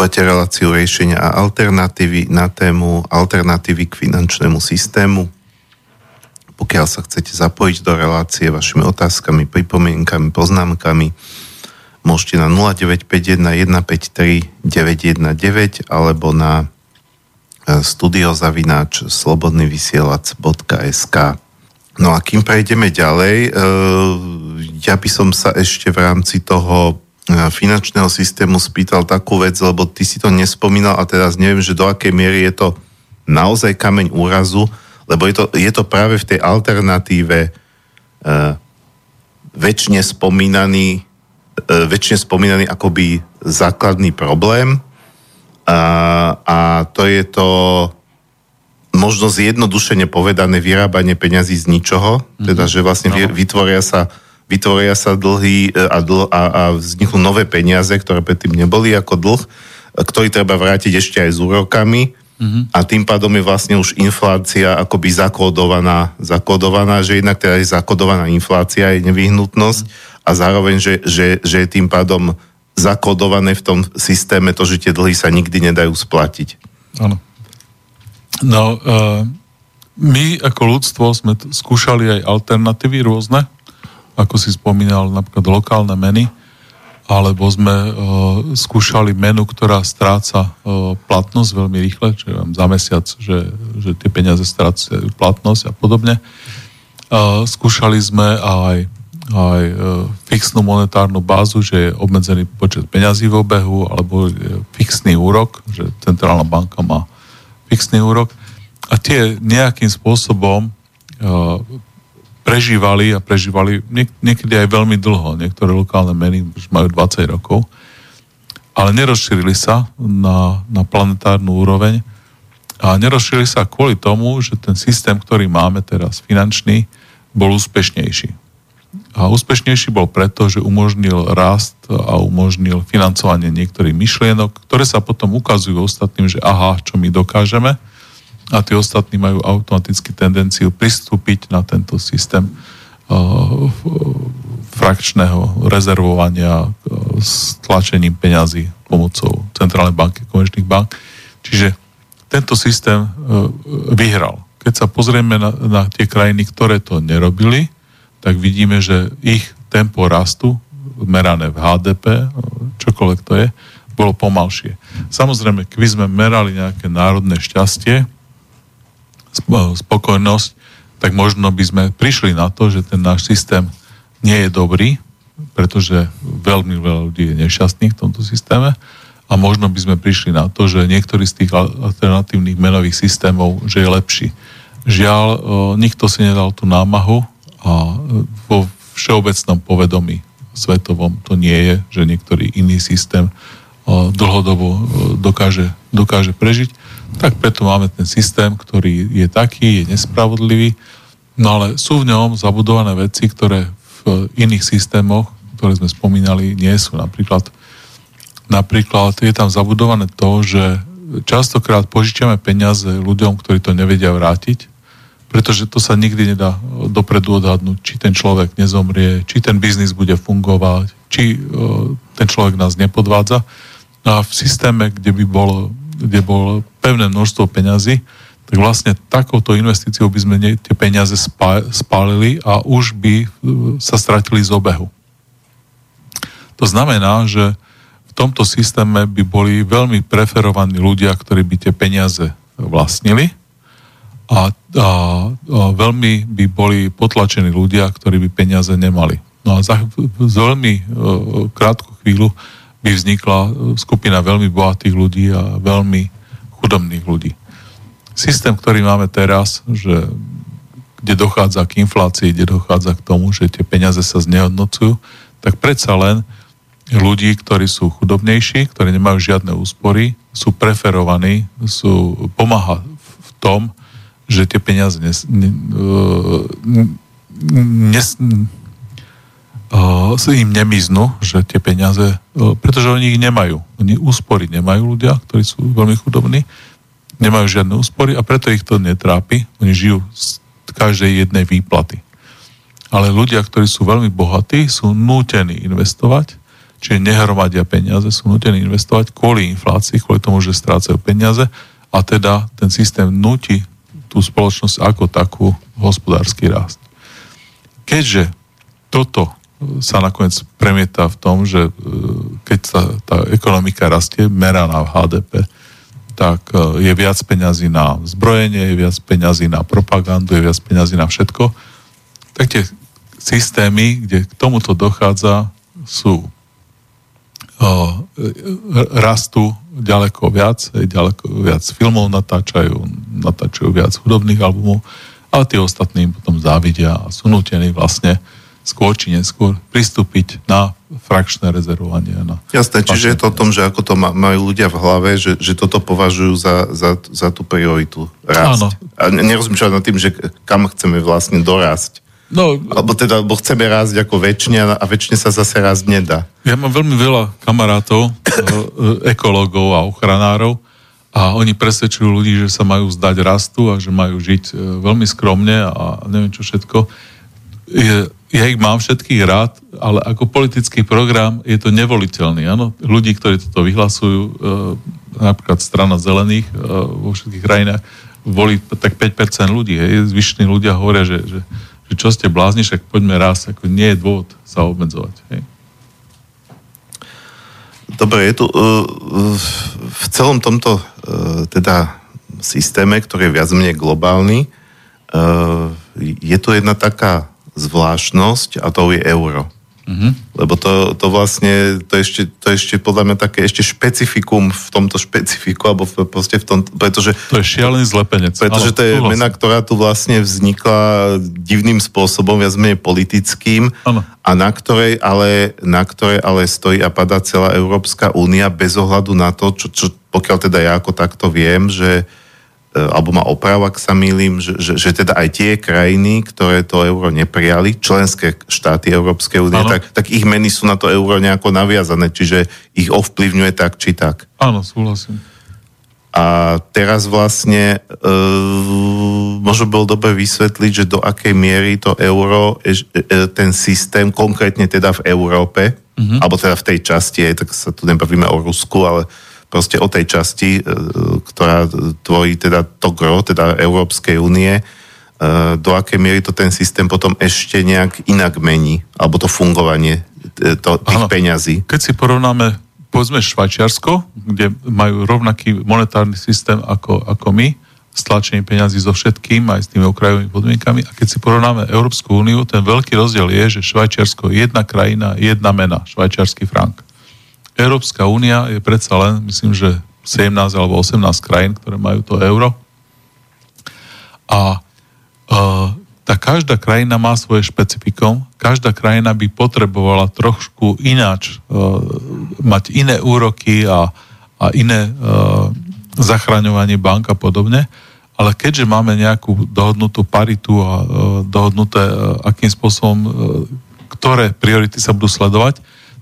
Počúvate reláciu riešenia a alternatívy na tému alternatívy k finančnému systému. Pokiaľ sa chcete zapojiť do relácie vašimi otázkami, pripomienkami, poznámkami, môžete na 0951 153 919 alebo na e, studiozavináč slobodnyvysielac.sk No a kým prejdeme ďalej, e, ja by som sa ešte v rámci toho finančného systému spýtal takú vec, lebo ty si to nespomínal a teraz neviem, že do akej miery je to naozaj kameň úrazu, lebo je to, je to práve v tej alternatíve uh, väčšine spomínaný uh, väčšine spomínaný akoby základný problém a, a to je to možno zjednodušene povedané vyrábanie peňazí z ničoho, mm-hmm. teda že vlastne no. vytvoria sa vytvoria sa dlhy e, a, dl- a, a vzniknú nové peniaze, ktoré predtým neboli ako dlh, ktorý treba vrátiť ešte aj s úrokami mm-hmm. a tým pádom je vlastne už inflácia akoby zakódovaná, zakódovaná, že jednak teda je zakódovaná inflácia, je nevyhnutnosť mm-hmm. a zároveň, že, že, že je tým pádom zakódované v tom systéme to, že tie dlhy sa nikdy nedajú splatiť. Áno. No, uh, my ako ľudstvo sme t- skúšali aj alternatívy rôzne, ako si spomínal, napríklad lokálne meny, alebo sme uh, skúšali menu, ktorá stráca uh, platnosť veľmi rýchle, čiže za mesiac, že, že tie peniaze strácajú platnosť a podobne. Uh, skúšali sme aj, aj uh, fixnú monetárnu bázu, že je obmedzený počet peňazí v obehu, alebo fixný úrok, že centrálna banka má fixný úrok. A tie nejakým spôsobom uh, prežívali a prežívali niek- niekedy aj veľmi dlho. Niektoré lokálne meny už majú 20 rokov, ale nerozšírili sa na, na planetárnu úroveň a nerozšírili sa kvôli tomu, že ten systém, ktorý máme teraz, finančný, bol úspešnejší. A úspešnejší bol preto, že umožnil rast a umožnil financovanie niektorých myšlienok, ktoré sa potom ukazujú ostatným, že aha, čo my dokážeme – a tí ostatní majú automaticky tendenciu pristúpiť na tento systém uh, frakčného rezervovania uh, s tlačením peňazí pomocou Centrálnej banky, komerčných bank. Čiže tento systém uh, vyhral. Keď sa pozrieme na, na tie krajiny, ktoré to nerobili, tak vidíme, že ich tempo rastu, merané v HDP, čokoľvek to je, bolo pomalšie. Samozrejme, keby sme merali nejaké národné šťastie, spokojnosť, tak možno by sme prišli na to, že ten náš systém nie je dobrý, pretože veľmi veľa ľudí je nešťastných v tomto systéme a možno by sme prišli na to, že niektorý z tých alternatívnych menových systémov, že je lepší. Žiaľ, nikto si nedal tú námahu a vo všeobecnom povedomí svetovom to nie je, že niektorý iný systém dlhodobo dokáže, dokáže prežiť tak preto máme ten systém, ktorý je taký, je nespravodlivý, no ale sú v ňom zabudované veci, ktoré v iných systémoch, ktoré sme spomínali, nie sú. Napríklad, napríklad je tam zabudované to, že častokrát požičiame peniaze ľuďom, ktorí to nevedia vrátiť, pretože to sa nikdy nedá dopredu odhadnúť, či ten človek nezomrie, či ten biznis bude fungovať, či uh, ten človek nás nepodvádza. No a v systéme, kde by bolo kde bol pevné množstvo peňazí, tak vlastne takouto investíciou by sme tie peniaze spálili a už by e, sa stratili z obehu. To znamená, že v tomto systéme by boli veľmi preferovaní ľudia, ktorí by tie peniaze vlastnili a, a, a veľmi by boli potlačení ľudia, ktorí by peniaze nemali. No a za, veľmi uh, krátku chvíľu by vznikla e, skupina veľmi bohatých ľudí a veľmi chudobných ľudí. Systém, ktorý máme teraz, že kde dochádza k inflácii, kde dochádza k tomu, že tie peniaze sa znehodnocujú, tak predsa len ľudí, ktorí sú chudobnejší, ktorí nemajú žiadne úspory, sú preferovaní, sú, pomáha v tom, že tie peniaze nes, ne, e, nes, uh, im nemiznú, že tie peniaze, uh, pretože oni ich nemajú. Oni úspory nemajú ľudia, ktorí sú veľmi chudobní, nemajú žiadne úspory a preto ich to netrápi. Oni žijú z každej jednej výplaty. Ale ľudia, ktorí sú veľmi bohatí, sú nútení investovať, čiže nehromadia peniaze, sú nutení investovať kvôli inflácii, kvôli tomu, že strácajú peniaze a teda ten systém nutí tú spoločnosť ako takú hospodársky rast. Keďže toto sa nakoniec premieta v tom, že e, keď sa tá ekonomika rastie, meraná v HDP, tak e, je viac peňazí na zbrojenie, je viac peňazí na propagandu, je viac peňazí na všetko, tak tie systémy, kde k tomuto dochádza, sú uh, rastú ďaleko viac, ďaleko viac filmov natáčajú, natáčajú viac hudobných albumov, ale tí ostatní potom závidia a sú nutení vlastne skôr či neskôr pristúpiť na frakčné rezervovanie. Na Jasné, čiže je to o tom, že ako to majú ľudia v hlave, že, že toto považujú za, za, za tú prioritu. Rásť. Áno. A nerozmýšľať nad tým, že kam chceme vlastne dorásť. No, Alebo teda, bo chceme rásť ako väčšine a väčšine sa zase rásť nedá. Ja mám veľmi veľa kamarátov, e, ekológov a ochranárov a oni presvedčujú ľudí, že sa majú zdať rastu a že majú žiť e, veľmi skromne a neviem čo všetko. Je, ja ich mám všetkých rád, ale ako politický program je to nevoliteľný. Áno? Ľudí, ktorí toto vyhlasujú, e, napríklad strana zelených vo všetkých krajinách, volí tak 5% ľudí. Hej. Zvyšní ľudia hovoria, že, že že čo ste blázni, však poďme raz, ako nie je dôvod sa obmedzovať. Hej. Dobre, je tu uh, v celom tomto uh, teda systéme, ktorý je viac menej globálny, uh, je tu jedna taká zvláštnosť a to je euro. Mm-hmm. Lebo to, to vlastne, to ešte, to ešte podľa mňa také ešte špecifikum v tomto špecifiku, alebo v, proste v tom, pretože... To je šialený zlepenec. Pretože to je mena, ktorá tu vlastne vznikla divným spôsobom, viac menej politickým, ano. a na ktorej, ale, na ktorej ale stojí a padá celá Európska únia bez ohľadu na to, čo, čo pokiaľ teda ja ako takto viem, že alebo ma oprava, ak sa milím, že, že, že teda aj tie krajiny, ktoré to euro neprijali, členské štáty Európskej únie, tak, tak ich meny sú na to euro nejako naviazané, čiže ich ovplyvňuje tak či tak. Áno, súhlasím. A teraz vlastne e, možno bolo dobre vysvetliť, že do akej miery to euro, e, e, ten systém, konkrétne teda v Európe, mm-hmm. alebo teda v tej časti, aj tak sa tu nebavíme o Rusku, ale proste o tej časti, e, ktorá tvorí teda to gro, teda Európskej únie, e, do akej miery to ten systém potom ešte nejak inak mení, alebo to fungovanie e, to, tých ano. peňazí. Keď si porovnáme povedzme Švajčiarsko, kde majú rovnaký monetárny systém ako, ako my, stlačenie peňazí so všetkým, aj s tými okrajovými podmienkami. A keď si porovnáme Európsku úniu, ten veľký rozdiel je, že Švajčiarsko je jedna krajina, jedna mena, švajčiarsky frank. Európska únia je predsa len, myslím, že 17 alebo 18 krajín, ktoré majú to euro. A uh, tá každá krajina má svoje špecifikom. Každá krajina by potrebovala trošku ináč uh, mať iné úroky a, a iné uh, zachraňovanie bank a podobne. Ale keďže máme nejakú dohodnutú paritu a uh, dohodnuté, uh, akým spôsobom, uh, ktoré priority sa budú sledovať,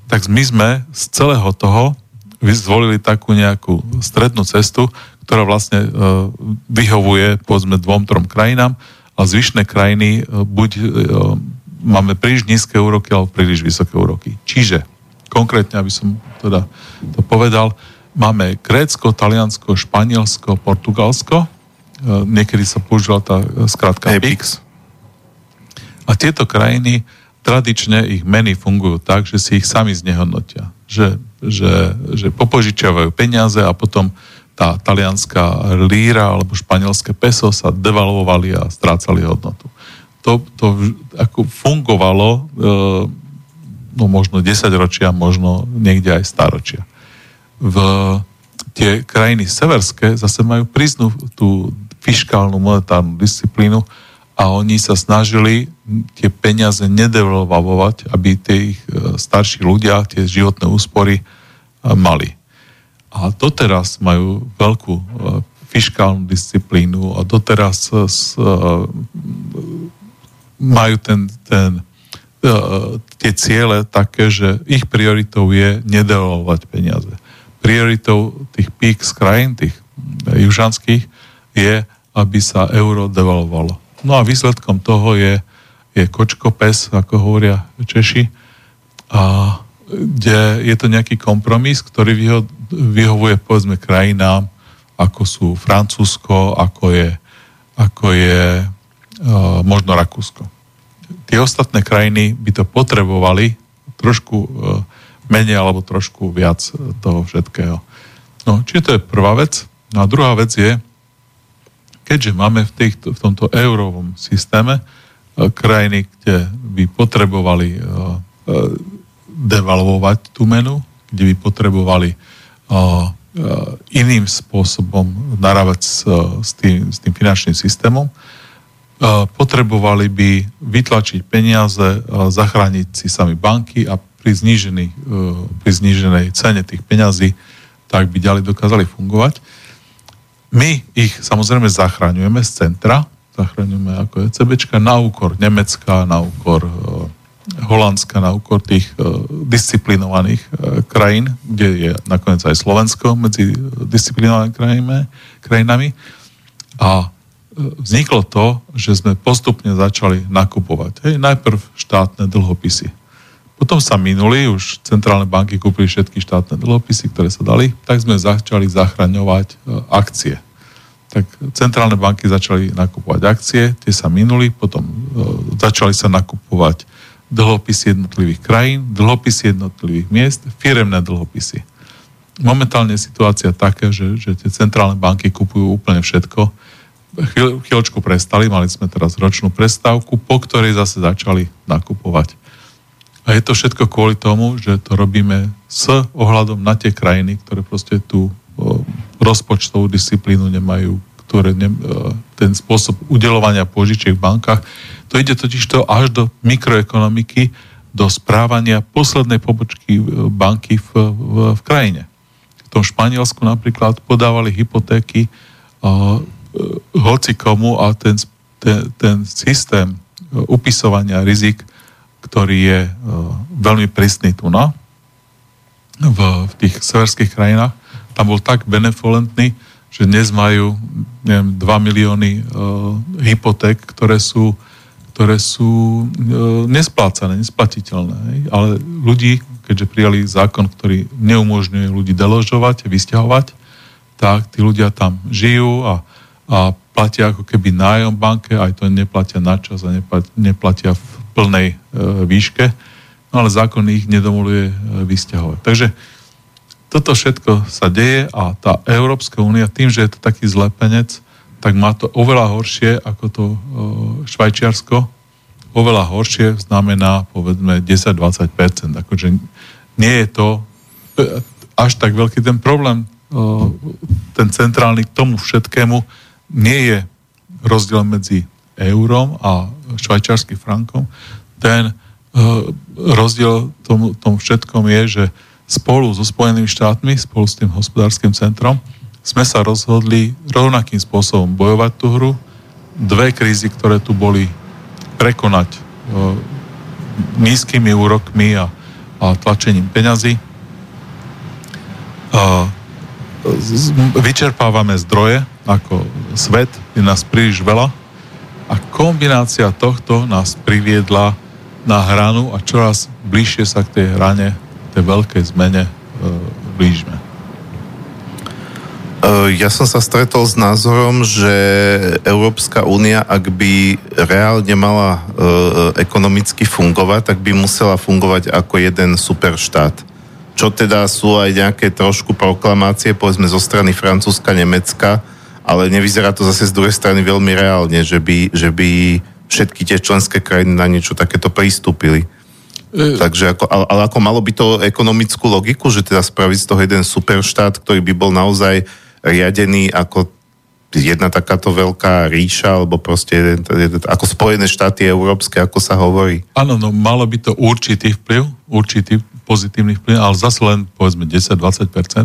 tak my sme z celého toho zvolili takú nejakú strednú cestu, ktorá vlastne e, vyhovuje povedzme dvom, trom krajinám a zvyšné krajiny e, buď e, máme príliš nízke úroky alebo príliš vysoké úroky. Čiže, konkrétne, aby som teda to povedal, máme Grécko, Taliansko, Španielsko, Portugalsko, e, niekedy sa používala tá skratka PIX. A tieto krajiny tradične ich meny fungujú tak, že si ich sami znehodnotia. Že, že, že popožičiavajú peniaze a potom tá talianská líra alebo španielské peso sa devalvovali a strácali hodnotu. To, to ako fungovalo e, no možno 10 ročia, možno niekde aj staročia. V tie krajiny severské zase majú priznú tú fiskálnu monetárnu disciplínu, a oni sa snažili tie peniaze nedevalvovať, aby tie ich e, starší ľudia, tie životné úspory e, mali. A doteraz majú veľkú e, fiskálnu disciplínu a doteraz majú ten, ten, tie ciele také, že ich prioritou je nedevalovať peniaze. Prioritou tých pík z krajín, tých južanských, je, aby sa euro devalovalo No a výsledkom toho je, je kočko pes, ako hovoria Češi. A kde je to nejaký kompromis, ktorý vyho, vyhovuje povedzme krajinám, ako sú Francúzsko, ako je, ako je uh, možno Rakúsko. Tie ostatné krajiny by to potrebovali trošku uh, menej alebo trošku viac toho všetkého. No, čiže to je prvá vec. No a druhá vec je, keďže máme v, týchto, v tomto eurovom systéme uh, krajiny, kde by potrebovali uh, uh, devalvovať tú menu, kde by potrebovali iným spôsobom narábať s, s, tým, s tým finančným systémom. Potrebovali by vytlačiť peniaze, zachrániť si sami banky a pri, znížený, uh, pri zníženej cene tých peňazí tak by ďalej dokázali fungovať. My ich samozrejme zachraňujeme z centra, zachraňujeme ako ECBčka na úkor Nemecka, na úkor uh, Holandska na úkor tých uh, disciplinovaných uh, krajín, kde je nakoniec aj Slovensko medzi disciplinovanými krajinami, krajinami. A uh, vzniklo to, že sme postupne začali nakupovať. Hej, najprv štátne dlhopisy. Potom sa minuli, už centrálne banky kúpili všetky štátne dlhopisy, ktoré sa dali, tak sme začali zachraňovať uh, akcie. Tak centrálne banky začali nakupovať akcie, tie sa minuli, potom uh, začali sa nakupovať dlhopisy jednotlivých krajín, dlhopisy jednotlivých miest, firemné dlhopisy. Momentálne je situácia taká, že, že tie centrálne banky kupujú úplne všetko. Chvíľ, chvíľočku prestali, mali sme teraz ročnú prestávku, po ktorej zase začali nakupovať. A je to všetko kvôli tomu, že to robíme s ohľadom na tie krajiny, ktoré proste tú rozpočtovú disciplínu nemajú, ktoré ne, ten spôsob udelovania požičiek v bankách to ide totiž to až do mikroekonomiky, do správania poslednej pobočky e, banky v, v, v krajine. V tom Španielsku napríklad podávali hypotéky uh, hoci komu a ten, ten, ten systém upisovania rizik, ktorý je uh, veľmi prísny tu na, v, v tých severských krajinách, tam bol tak benevolentný, že dnes majú neviem, 2 milióny uh, hypoték, ktoré sú ktoré sú e, nesplácané, nesplatiteľné. Hej? Ale ľudí, keďže prijali zákon, ktorý neumožňuje ľudí deložovať, vysťahovať, tak tí ľudia tam žijú a, a platia ako keby nájom banke, aj to neplatia na čas a neplatia v plnej e, výške, no ale zákon ich nedomoluje e, vysťahovať. Takže toto všetko sa deje a tá Európska únia, tým, že je to taký zlepenec, tak má to oveľa horšie ako to e, Švajčiarsko. Oveľa horšie znamená povedzme 10-20%. Akože nie je to e, až tak veľký ten problém. E, ten centrálny k tomu všetkému nie je rozdiel medzi eurom a švajčiarským frankom. Ten rozdiel tomu, tomu všetkom je, že spolu so Spojenými štátmi, spolu s tým hospodárskym centrom, sme sa rozhodli rovnakým spôsobom bojovať tú hru. Dve krízy, ktoré tu boli, prekonať e, nízkymi úrokmi a, a tlačením peňazí. E, vyčerpávame zdroje ako svet, je nás príliš veľa a kombinácia tohto nás priviedla na hranu a čoraz bližšie sa k tej hrane, tej veľkej zmene e, blížme. E, ja som sa stretol s názorom, že Európska únia, ak by reálne mala e, ekonomicky fungovať, tak by musela fungovať ako jeden superštát. Čo teda sú aj nejaké trošku proklamácie, povedzme zo strany Francúzska, Nemecka, ale nevyzerá to zase z druhej strany veľmi reálne, že by, že by všetky tie členské krajiny na niečo takéto pristúpili. E... Takže ako, ale, ale ako malo by to ekonomickú logiku, že teda spraviť z toho jeden superštát, ktorý by bol naozaj riadený ako jedna takáto veľká ríša, alebo proste jeden, jeden, ako Spojené štáty európske, ako sa hovorí. Áno, no malo by to určitý vplyv, určitý pozitívny vplyv, ale zase len povedzme 10-20%.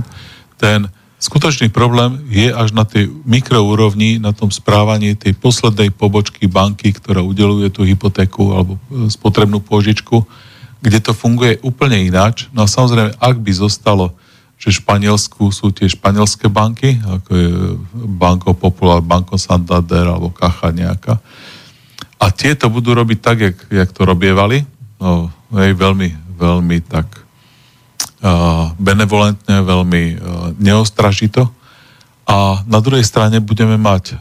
Ten skutočný problém je až na tej mikroúrovni, na tom správaní tej poslednej pobočky banky, ktorá udeluje tú hypotéku alebo e, spotrebnú pôžičku, kde to funguje úplne ináč. No a samozrejme, ak by zostalo že v Španielsku sú tie španielské banky, ako je Banco Popular, Banco Santander alebo Caja nejaká. A tieto budú robiť tak, jak, jak to robievali. No, hej, veľmi, veľmi tak benevolentne, veľmi neostražito. A na druhej strane budeme mať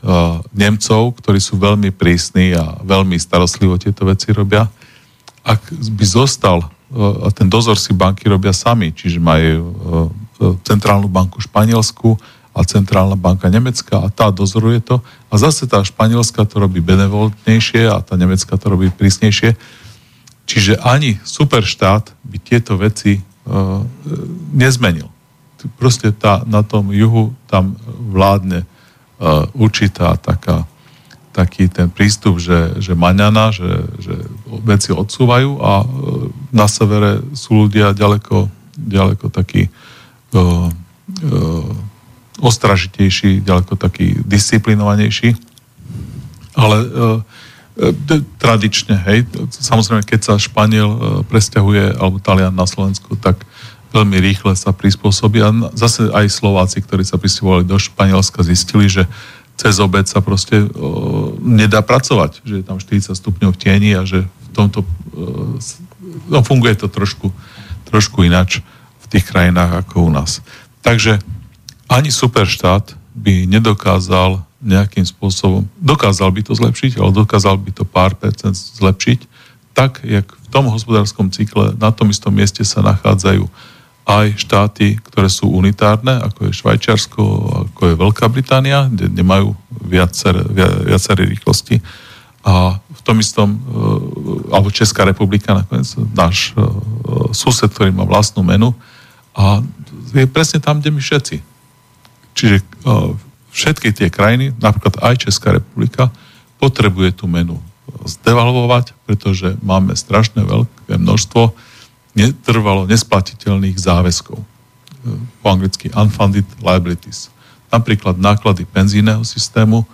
Nemcov, ktorí sú veľmi prísni a veľmi starostlivo tieto veci robia. Ak by zostal, a ten dozor si banky robia sami, čiže majú centrálnu banku Španielsku a centrálna banka Nemecka a tá dozoruje to. A zase tá španielská to robí benevolentnejšie a tá nemecká to robí prísnejšie. Čiže ani superštát by tieto veci nezmenil. Proste tá, na tom juhu tam vládne uh, určitá taká, taký ten prístup, že, že maňana, že, že veci odsúvajú a uh, na severe sú ľudia ďaleko, ďaleko takí uh, uh, ostražitejší, ďaleko taký disciplinovanejší. Ale uh, tradične, hej. Samozrejme, keď sa Španiel e, presťahuje, alebo Talian na Slovensku, tak veľmi rýchle sa prispôsobí. A zase aj Slováci, ktorí sa prisťahovali do Španielska, zistili, že cez obed sa proste o, e, nedá pracovať, že je tam 40 stupňov v tieni a že v tomto o, no, funguje to trošku, trošku inač v tých krajinách ako u nás. Takže ani superštát by nedokázal nejakým spôsobom, dokázal by to zlepšiť, ale dokázal by to pár percent zlepšiť, tak, jak v tom hospodárskom cykle na tom istom mieste sa nachádzajú aj štáty, ktoré sú unitárne, ako je Švajčiarsko, ako je Veľká Británia, kde nemajú viacer, viaceré rýchlosti. A v tom istom, e, alebo Česká republika, nakoniec náš e, sused, ktorý má vlastnú menu a je presne tam, kde my všetci. Čiže e, všetky tie krajiny, napríklad aj Česká republika, potrebuje tú menu zdevalvovať, pretože máme strašné veľké množstvo netrvalo nesplatiteľných záväzkov. Po anglicky unfunded liabilities. Napríklad náklady penzijného systému,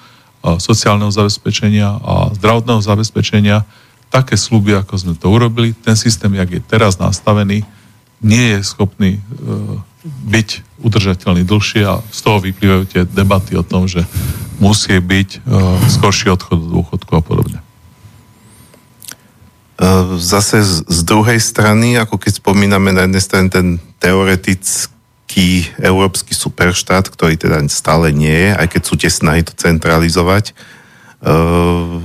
sociálneho zabezpečenia a zdravotného zabezpečenia. Také sluby, ako sme to urobili, ten systém, jak je teraz nastavený, nie je schopný e, byť udržateľný dlhšie a z toho vyplývajú tie debaty o tom, že musí byť uh, skorší odchod do dôchodku a podobne. E, zase z, druhej strany, ako keď spomíname na jednej strane ten teoretický európsky superštát, ktorý teda stále nie je, aj keď sú tie snahy to centralizovať, uh,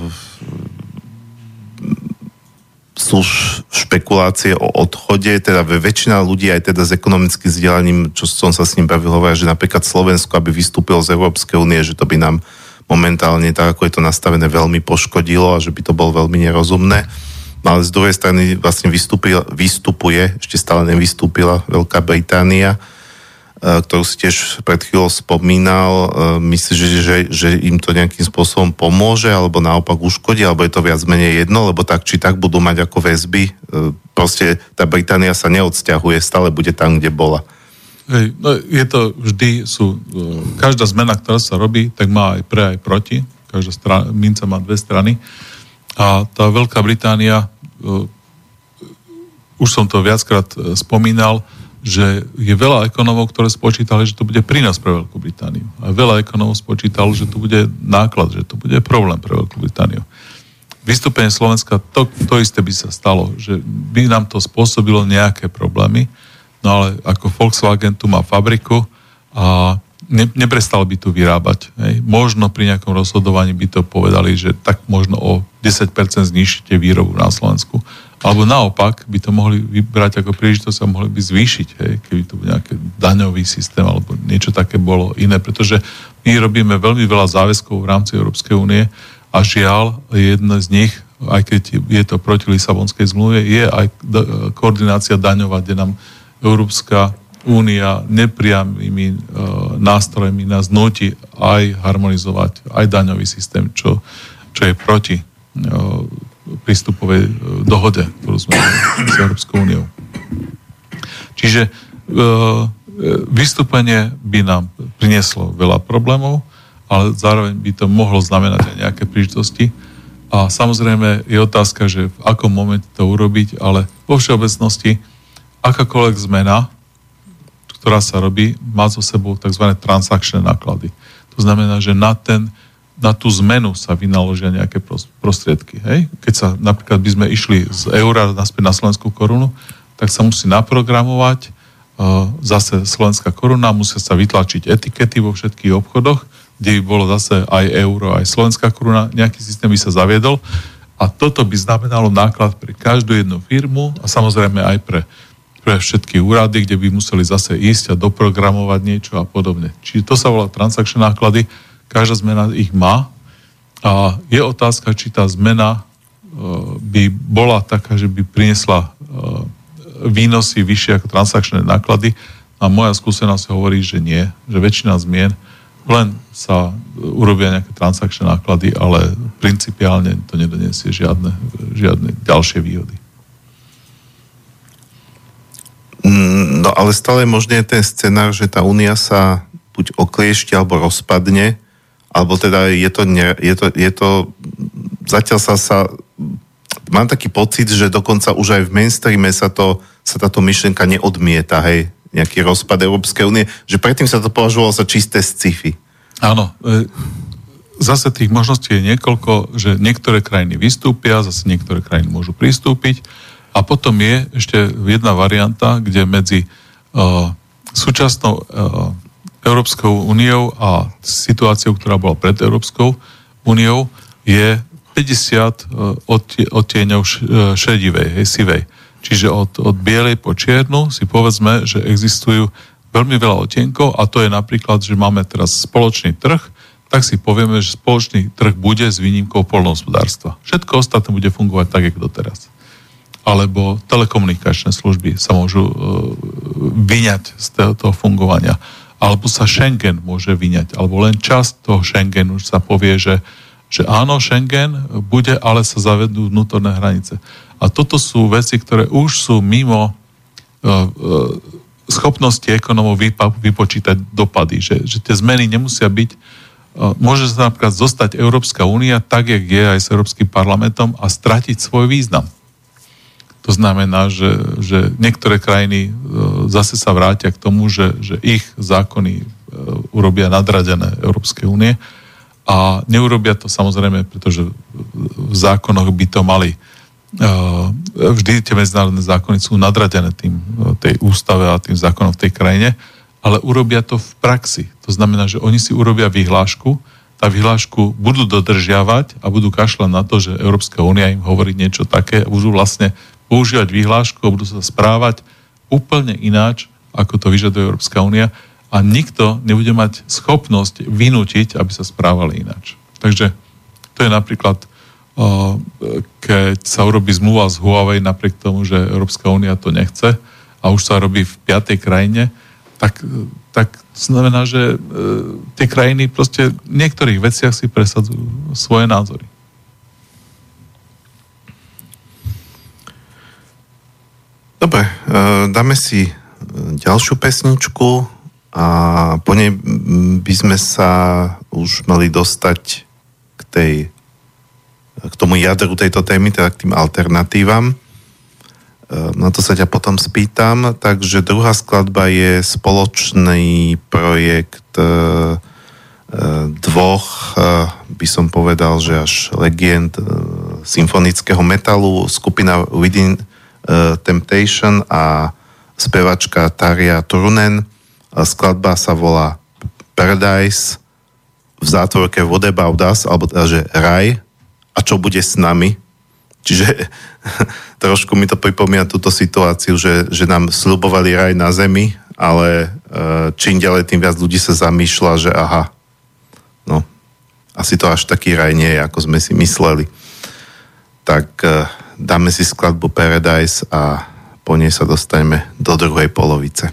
sú špekulácie o odchode, teda väčšina ľudí aj teda s ekonomickým vzdelaním, čo som sa s ním bavil, hovoria, že napríklad Slovensko, aby vystúpilo z Európskej únie, že to by nám momentálne, tak ako je to nastavené, veľmi poškodilo a že by to bolo veľmi nerozumné. No ale z druhej strany vlastne vystupuje, vystupuje, ešte stále nevystúpila Veľká Británia, ktorú si tiež pred chvíľou spomínal, e, myslíš, že, že, že im to nejakým spôsobom pomôže, alebo naopak uškodí, alebo je to viac menej jedno, lebo tak či tak budú mať ako väzby. E, proste tá Británia sa neodsťahuje, stále bude tam, kde bola. Hej, no je to vždy, sú, každá zmena, ktorá sa robí, tak má aj pre, aj proti. Každá strana, minca má dve strany. A tá Veľká Británia, už som to viackrát spomínal, že je veľa ekonomov, ktoré spočítali, že to bude prínos pre Veľkú Britániu. A veľa ekonomov spočítalo, že to bude náklad, že to bude problém pre Veľkú Britániu. Vystúpenie Slovenska, to, to isté by sa stalo, že by nám to spôsobilo nejaké problémy, no ale ako Volkswagen tu má fabriku a ne, neprestal by tu vyrábať. Hej. Možno pri nejakom rozhodovaní by to povedali, že tak možno o 10% znižíte výrobu na Slovensku alebo naopak by to mohli vybrať ako príležitosť a mohli by zvýšiť, hej, keby to bol nejaký daňový systém alebo niečo také bolo iné, pretože my robíme veľmi veľa záväzkov v rámci Európskej únie a žiaľ, jedna z nich, aj keď je to proti Lisabonskej zmluve, je aj koordinácia daňová, kde nám Európska únia nepriamými e, nástrojmi nás nutí aj harmonizovať aj daňový systém, čo, čo je proti e, prístupovej e, dohode, ktorú sme s Európskou úniou. Čiže e, e, vystúpenie by nám prinieslo veľa problémov, ale zároveň by to mohlo znamenať aj nejaké príležitosti. A samozrejme je otázka, že v akom momente to urobiť, ale vo všeobecnosti akákoľvek zmena, ktorá sa robí, má so sebou tzv. transakčné náklady. To znamená, že na ten na tú zmenu sa vynaložia nejaké prostriedky. Hej? Keď sa napríklad by sme išli z eura naspäť na slovenskú korunu, tak sa musí naprogramovať zase slovenská koruna, musia sa vytlačiť etikety vo všetkých obchodoch, kde by bolo zase aj euro, aj slovenská koruna, nejaký systém by sa zaviedol a toto by znamenalo náklad pre každú jednu firmu a samozrejme aj pre, pre všetky úrady, kde by museli zase ísť a doprogramovať niečo a podobne. Čiže to sa volá transakčné náklady, každá zmena ich má. A je otázka, či tá zmena e, by bola taká, že by priniesla e, výnosy vyššie ako transakčné náklady. A moja skúsenosť hovorí, že nie, že väčšina zmien len sa urobia nejaké transakčné náklady, ale principiálne to nedonesie žiadne, žiadne ďalšie výhody. Mm, no ale stále je možný ten scenár, že tá únia sa buď okliešti alebo rozpadne, alebo teda je to, ne, je to, je to zatiaľ sa, sa mám taký pocit, že dokonca už aj v mainstreame sa to sa táto myšlienka neodmieta, hej, nejaký rozpad Európskej únie, že predtým sa to považovalo za čisté sci-fi. Áno, e, zase tých možností je niekoľko, že niektoré krajiny vystúpia, zase niektoré krajiny môžu pristúpiť a potom je ešte jedna varianta, kde medzi uh, súčasnou uh, Európskou úniou a situáciou, ktorá bola pred Európskou úniou, je 50 odtieňov šedivej, hej, sivej. Čiže od, od bielej po čiernu si povedzme, že existujú veľmi veľa odtienkov a to je napríklad, že máme teraz spoločný trh, tak si povieme, že spoločný trh bude s výnimkou polnohospodárstva. Všetko ostatné bude fungovať tak, ako doteraz. Alebo telekomunikačné služby sa môžu uh, vyňať z toho fungovania. Alebo sa Schengen môže vyňať. Alebo len časť toho Schengenu sa povie, že, že áno, Schengen bude, ale sa zavedú vnútorné hranice. A toto sú veci, ktoré už sú mimo uh, uh, schopnosti ekonomov vypa- vypočítať dopady, že, že tie zmeny nemusia byť uh, môže sa napríklad zostať Európska únia tak, jak je aj s Európskym parlamentom a stratiť svoj význam. To znamená, že, že niektoré krajiny zase sa vrátia k tomu, že, že ich zákony urobia nadradené Európskej únie a neurobia to samozrejme, pretože v zákonoch by to mali vždy tie medzinárodné zákony sú nadradené tým, tej ústave a tým zákonom v tej krajine, ale urobia to v praxi. To znamená, že oni si urobia vyhlášku, tá vyhlášku budú dodržiavať a budú kašľať na to, že Európska únia im hovorí niečo také, budú vlastne používať vyhlášku a budú sa správať úplne ináč, ako to vyžaduje Európska únia a nikto nebude mať schopnosť vynútiť, aby sa správali ináč. Takže to je napríklad keď sa urobí zmluva z Huawei napriek tomu, že Európska únia to nechce a už sa robí v piatej krajine, tak, tak znamená, že e, tie krajiny proste v niektorých veciach si presadzujú svoje názory. Dobre, e, dáme si e, ďalšiu pesničku a po nej by sme sa už mali dostať k tej k tomu jadru tejto témy, teda k tým alternatívam. E, na to sa ťa potom spýtam. Takže druhá skladba je spoločný projekt e, e, dvoch, by som povedal, že až legend symfonického metalu, skupina Within Temptation a spevačka Taria Turunen. Skladba sa volá Paradise v zátvorke What About Us, alebo teda, že Raj, a čo bude s nami. Čiže trošku mi to pripomína túto situáciu, že, že nám slubovali raj na zemi, ale e, čím ďalej, tým viac ľudí sa zamýšľa, že aha, no, asi to až taký raj nie je, ako sme si mysleli. Tak e, dáme si skladbu Paradise a po nej sa dostaneme do druhej polovice.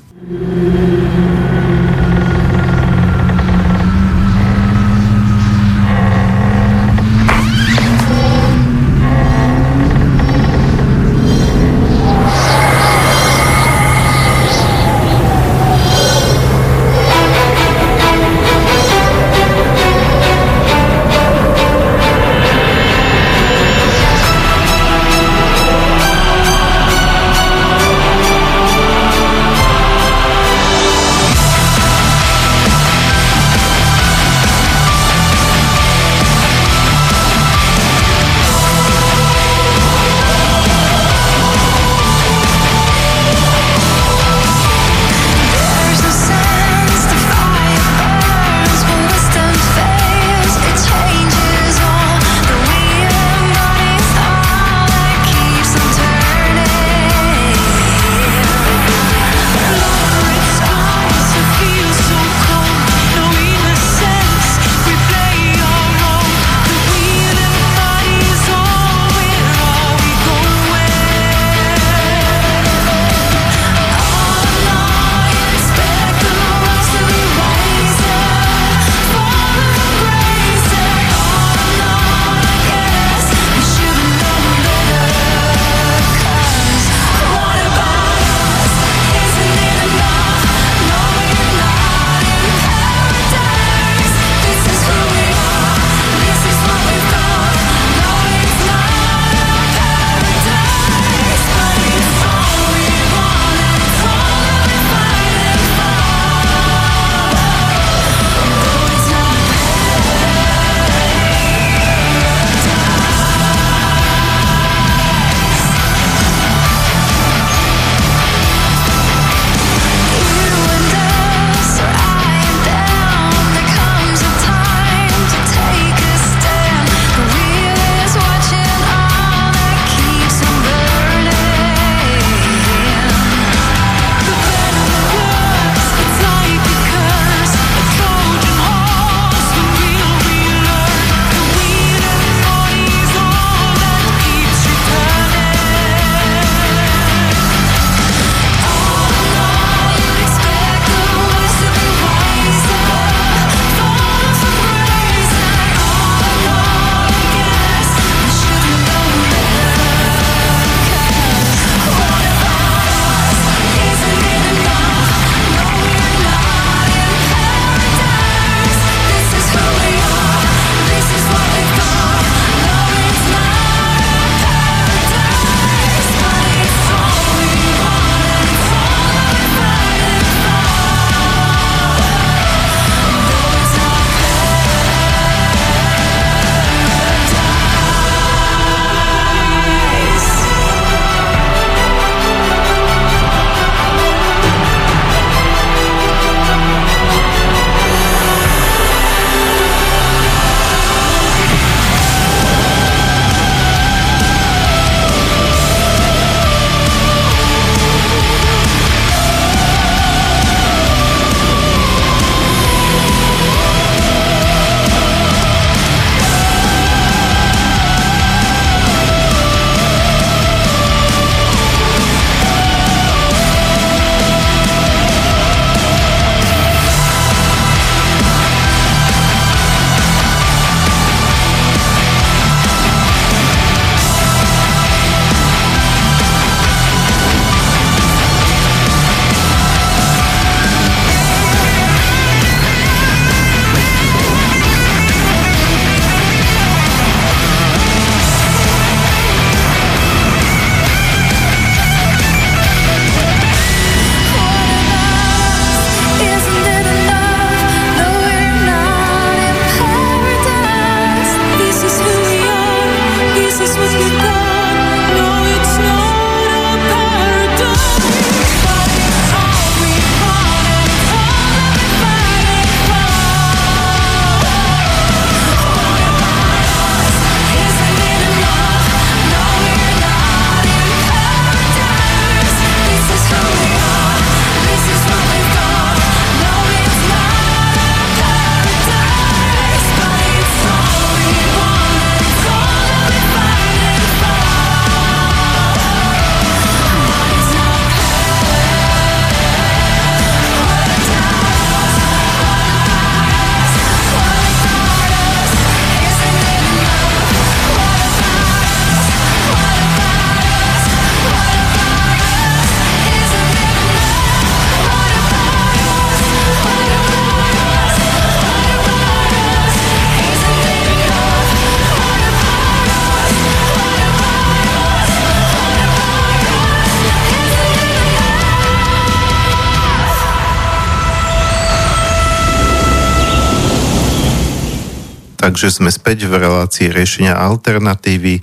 Takže sme späť v relácii riešenia alternatívy.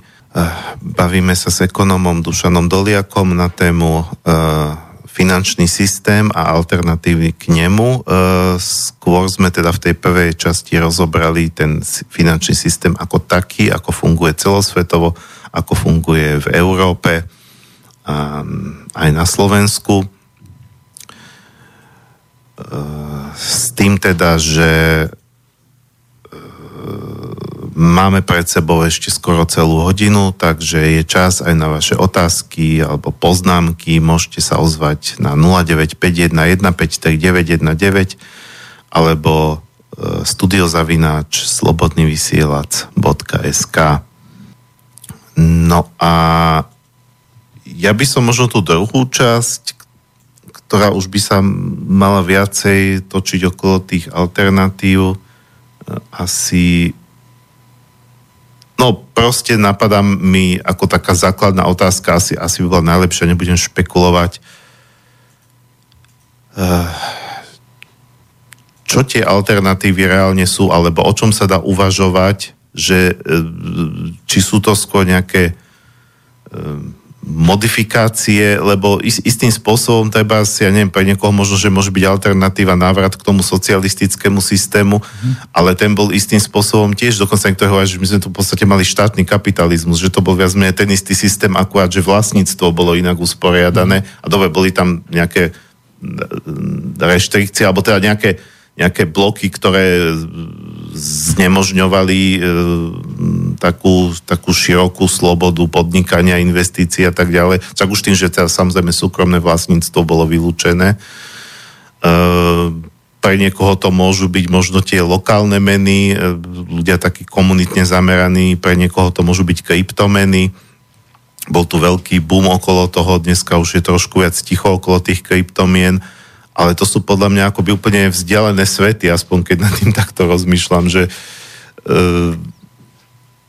Bavíme sa s ekonomom Dušanom Doliakom na tému finančný systém a alternatívy k nemu. Skôr sme teda v tej prvej časti rozobrali ten finančný systém ako taký, ako funguje celosvetovo, ako funguje v Európe, aj na Slovensku. S tým teda, že Máme pred sebou ešte skoro celú hodinu, takže je čas aj na vaše otázky alebo poznámky. Môžete sa ozvať na 0951 153 alebo e, studiozavináč slobodnyvysielac.sk No a ja by som možno tú druhú časť, ktorá už by sa mala viacej točiť okolo tých alternatív, e, asi No proste napadá mi ako taká základná otázka, asi, asi by bola najlepšia, nebudem špekulovať. Eh, čo tie alternatívy reálne sú, alebo o čom sa dá uvažovať, že eh, či sú to skôr nejaké eh, modifikácie, lebo istým spôsobom treba ja neviem, pre niekoho možno, že môže byť alternatíva návrat k tomu socialistickému systému, mm. ale ten bol istým spôsobom tiež, dokonca niekto hovorí, že my sme tu v podstate mali štátny kapitalizmus, že to bol viac menej ten istý systém, akurát, že vlastníctvo bolo inak usporiadané a dobre, boli tam nejaké reštrikcie, alebo teda nejaké, nejaké bloky, ktoré znemožňovali e, takú, takú širokú slobodu podnikania, investícií a tak ďalej. Čak už tým, že teda samozrejme súkromné vlastníctvo bolo vylúčené. E, pre niekoho to môžu byť možno tie lokálne meny, e, ľudia takí komunitne zameraní, pre niekoho to môžu byť kryptomeny. Bol tu veľký boom okolo toho, dneska už je trošku viac ticho okolo tých kryptomien, ale to sú podľa mňa akoby úplne vzdialené svety, aspoň keď nad tým takto rozmýšľam, že e,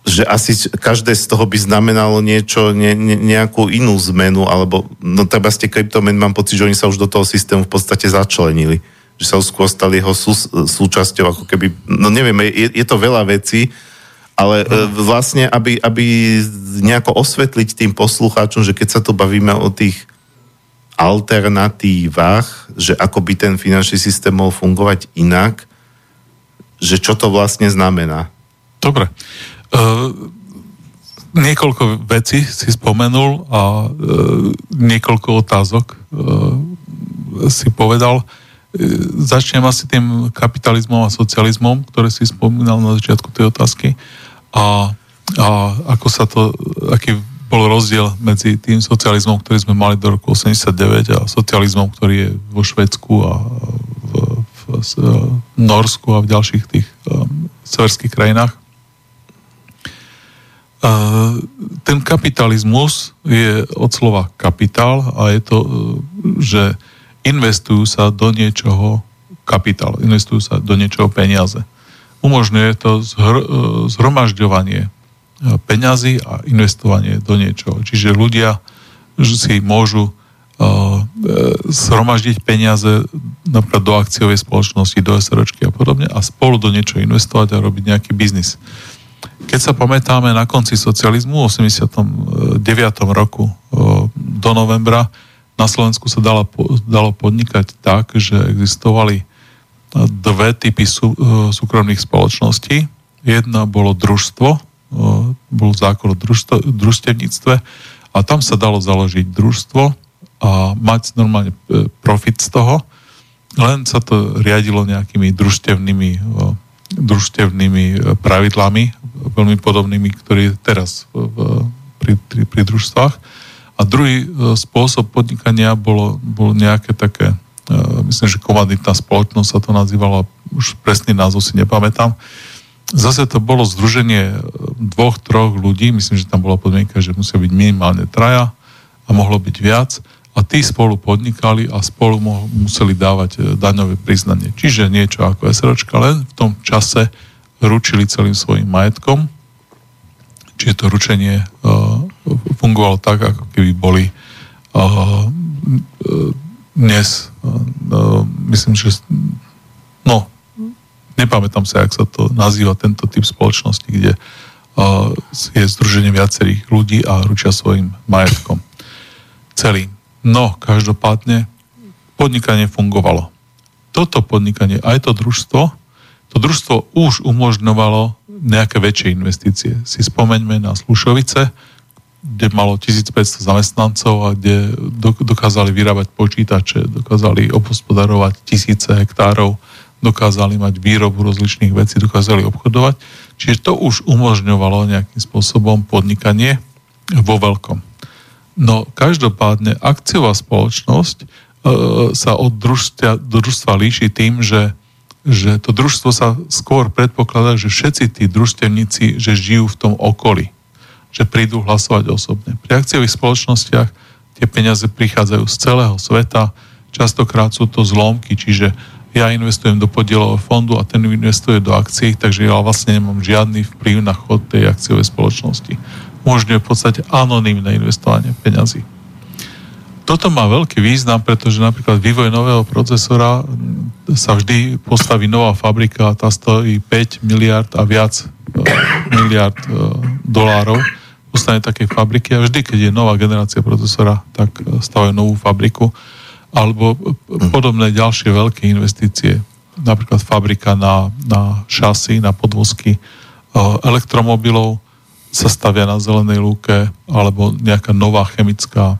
že asi každé z toho by znamenalo niečo, ne, ne, nejakú inú zmenu, alebo no treba ste kryptomen, mám pocit, že oni sa už do toho systému v podstate začlenili. Že sa už skôr stali jeho sú, súčasťou, ako keby, no neviem, je, je to veľa vecí, ale mm. vlastne, aby, aby nejako osvetliť tým poslucháčom, že keď sa tu bavíme o tých alternatívach, že ako by ten finančný systém mohol fungovať inak, že čo to vlastne znamená. Dobre. Uh, niekoľko vecí si spomenul a uh, niekoľko otázok uh, si povedal. Začnem asi tým kapitalizmom a socializmom, ktoré si spomínal na začiatku tej otázky. A, a ako sa to, aký bol rozdiel medzi tým socializmom, ktorý sme mali do roku 89 a socializmom, ktorý je vo Švedsku a v, v, v Norsku a v ďalších tých um, severských krajinách ten kapitalizmus je od slova kapitál a je to, e, že investujú sa do niečoho kapitál, investujú sa do niečoho peniaze. Umožňuje to zhr- e, zhromažďovanie e, peňazí a investovanie do niečoho. Čiže ľudia si môžu zhromaždiť peniaze napríklad do akciovej spoločnosti, do SROčky a podobne a spolu do niečo investovať a robiť nejaký biznis. Keď sa pamätáme na konci socializmu v 89. roku do novembra na Slovensku sa dalo, dalo podnikať tak, že existovali dve typy sú, súkromných spoločností. Jedna bolo družstvo, bol zákon o družstvo, družstevníctve a tam sa dalo založiť družstvo a mať normálne e, profit z toho, len sa to riadilo nejakými družstevnými družstevnými e, pravidlami, veľmi podobnými, ktorý je teraz v, pri, pri, pri družstvách. A druhý e, spôsob podnikania bolo, bolo nejaké také, e, myslím, že komanditná spoločnosť sa to nazývalo, už presný názov si nepamätám. Zase to bolo združenie dvoch, troch ľudí, myslím, že tam bola podmienka, že musia byť minimálne traja a mohlo byť viac a tí spolu podnikali a spolu mo- museli dávať e, daňové priznanie. Čiže niečo ako SROčka, len v tom čase ručili celým svojim majetkom. Čiže to ručenie uh, fungovalo tak, ako keby boli uh, dnes, uh, myslím, že no, nepamätám sa, jak sa to nazýva, tento typ spoločnosti, kde uh, je združenie viacerých ľudí a ručia svojim majetkom. Celým. No, každopádne, podnikanie fungovalo. Toto podnikanie, aj to družstvo, to družstvo už umožňovalo nejaké väčšie investície. Si spomeňme na Slušovice, kde malo 1500 zamestnancov a kde dokázali vyrábať počítače, dokázali obhospodarovať tisíce hektárov, dokázali mať výrobu rozličných vecí, dokázali obchodovať. Čiže to už umožňovalo nejakým spôsobom podnikanie vo veľkom. No každopádne akciová spoločnosť e, sa od družstva, družstva líši tým, že, že to družstvo sa skôr predpokladá, že všetci tí družstevníci, že žijú v tom okolí že prídu hlasovať osobne. Pri akciových spoločnostiach tie peniaze prichádzajú z celého sveta, častokrát sú to zlomky, čiže ja investujem do podielového fondu a ten investuje do akcií, takže ja vlastne nemám žiadny vplyv na chod tej akciovej spoločnosti. Umožňuje v podstate anonimné investovanie peňazí. Toto má veľký význam, pretože napríklad vývoj nového procesora sa vždy postaví nová fabrika a tá stojí 5 miliard a viac e, miliard e, dolárov ustane takej fabriky a vždy, keď je nová generácia procesora, tak e, stavajú novú fabriku alebo e, podobné ďalšie veľké investície. Napríklad fabrika na, na šasy, na podvozky e, elektromobilov sa stavia na zelenej lúke alebo nejaká nová chemická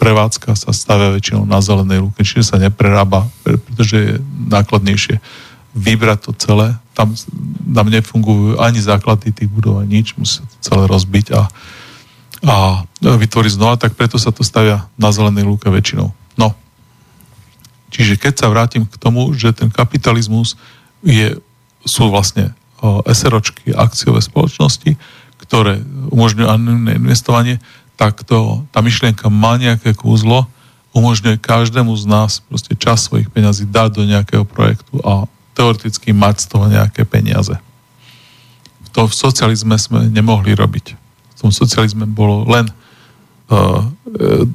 prevádzka sa stavia väčšinou na zelenej lúke, čiže sa neprerába, pretože je nákladnejšie vybrať to celé. Tam, tam nefungujú ani základy tých budov, ani nič, musí to celé rozbiť a, a vytvoriť znova, tak preto sa to stavia na zelenej lúke väčšinou. No. Čiže keď sa vrátim k tomu, že ten kapitalizmus je, sú vlastne SROčky, akciové spoločnosti, ktoré umožňujú anonimné investovanie, tak to, tá myšlienka má nejaké kúzlo, umožňuje každému z nás proste čas svojich peňazí dať do nejakého projektu a teoreticky mať z toho nejaké peniaze. To v socializme sme nemohli robiť. V tom socializme bolo len uh,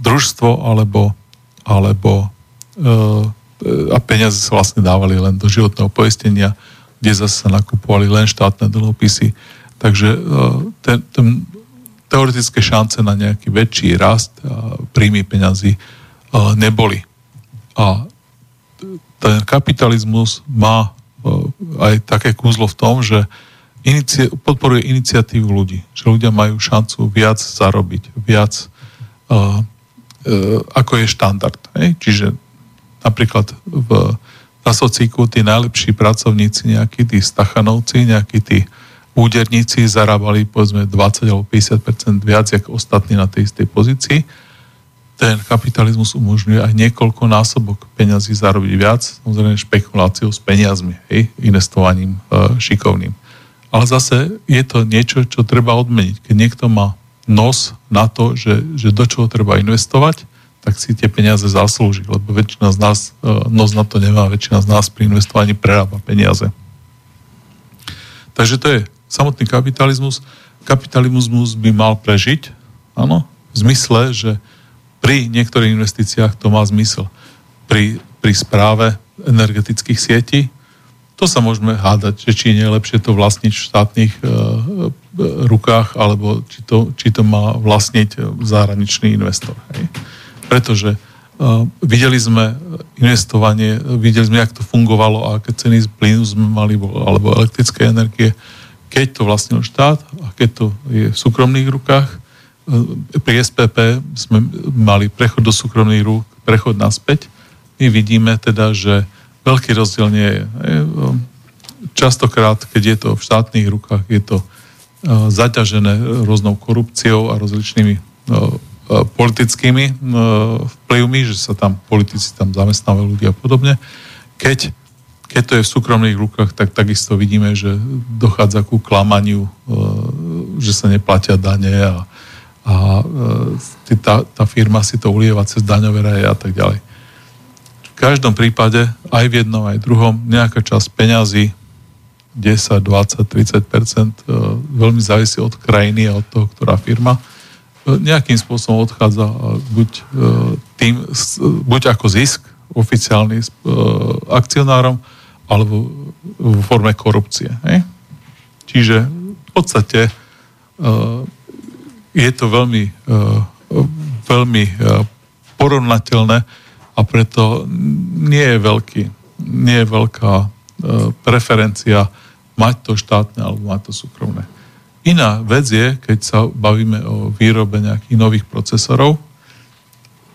družstvo alebo, alebo uh, a peniaze sa vlastne dávali len do životného poistenia, kde zase sa nakupovali len štátne dlhopisy. Takže uh, ten, ten, teoretické šance na nejaký väčší rast a príjmy peňazí neboli. A ten kapitalizmus má e, aj také kúzlo v tom, že inici- podporuje iniciatívu ľudí, že ľudia majú šancu viac zarobiť, viac uh, ako je štandard. Hej? Čiže napríklad v, na socíku tí najlepší pracovníci, nejakí tí stachanovci, nejakí tí úderníci zarábali povedzme 20 alebo 50% viac ako ostatní na tej istej pozícii ten kapitalizmus umožňuje aj niekoľko násobok peňazí zarobiť viac, samozrejme špekuláciou s peniazmi, hej, investovaním e, šikovným. Ale zase je to niečo, čo treba odmeniť. Keď niekto má nos na to, že, že do čoho treba investovať, tak si tie peniaze zaslúži, lebo väčšina z nás e, nos na to nemá, väčšina z nás pri investovaní prerába peniaze. Takže to je samotný kapitalizmus. Kapitalizmus by mal prežiť, áno, v zmysle, že pri niektorých investíciách to má zmysel. Pri, pri správe energetických sietí to sa môžeme hádať, že či nie je lepšie to vlastniť v štátnych e, e, rukách, alebo či to, či to má vlastniť zahraničný investor. Hej. Pretože e, videli sme investovanie, videli sme, jak to fungovalo a aké ceny z plynu sme mali, alebo elektrické energie, keď to vlastnil štát a keď to je v súkromných rukách, pri SPP sme mali prechod do súkromných rúk, prechod naspäť. My vidíme teda, že veľký rozdiel nie je. Častokrát, keď je to v štátnych rukách, je to zaťažené rôznou korupciou a rozličnými politickými vplyvmi, že sa tam politici tam zamestnávajú ľudia a podobne. Keď, keď to je v súkromných rukách, tak takisto vidíme, že dochádza ku klamaniu, že sa neplatia dane a a tá, tá firma si to ulieva cez daňové raje a tak ďalej. Každom prípade, aj v jednom, aj v druhom, nejaká časť peňazí, 10, 20, 30% veľmi závisí od krajiny a od toho, ktorá firma, e, nejakým spôsobom odchádza buď, e, tým, buď ako zisk oficiálny akcionárom, alebo v forme korupcie. Hej? Čiže v podstate je to veľmi, veľmi porovnateľné a preto nie je veľký, nie je veľká uh, preferencia mať to štátne alebo mať to súkromné. Iná vec je, keď sa bavíme o výrobe nejakých nových procesorov,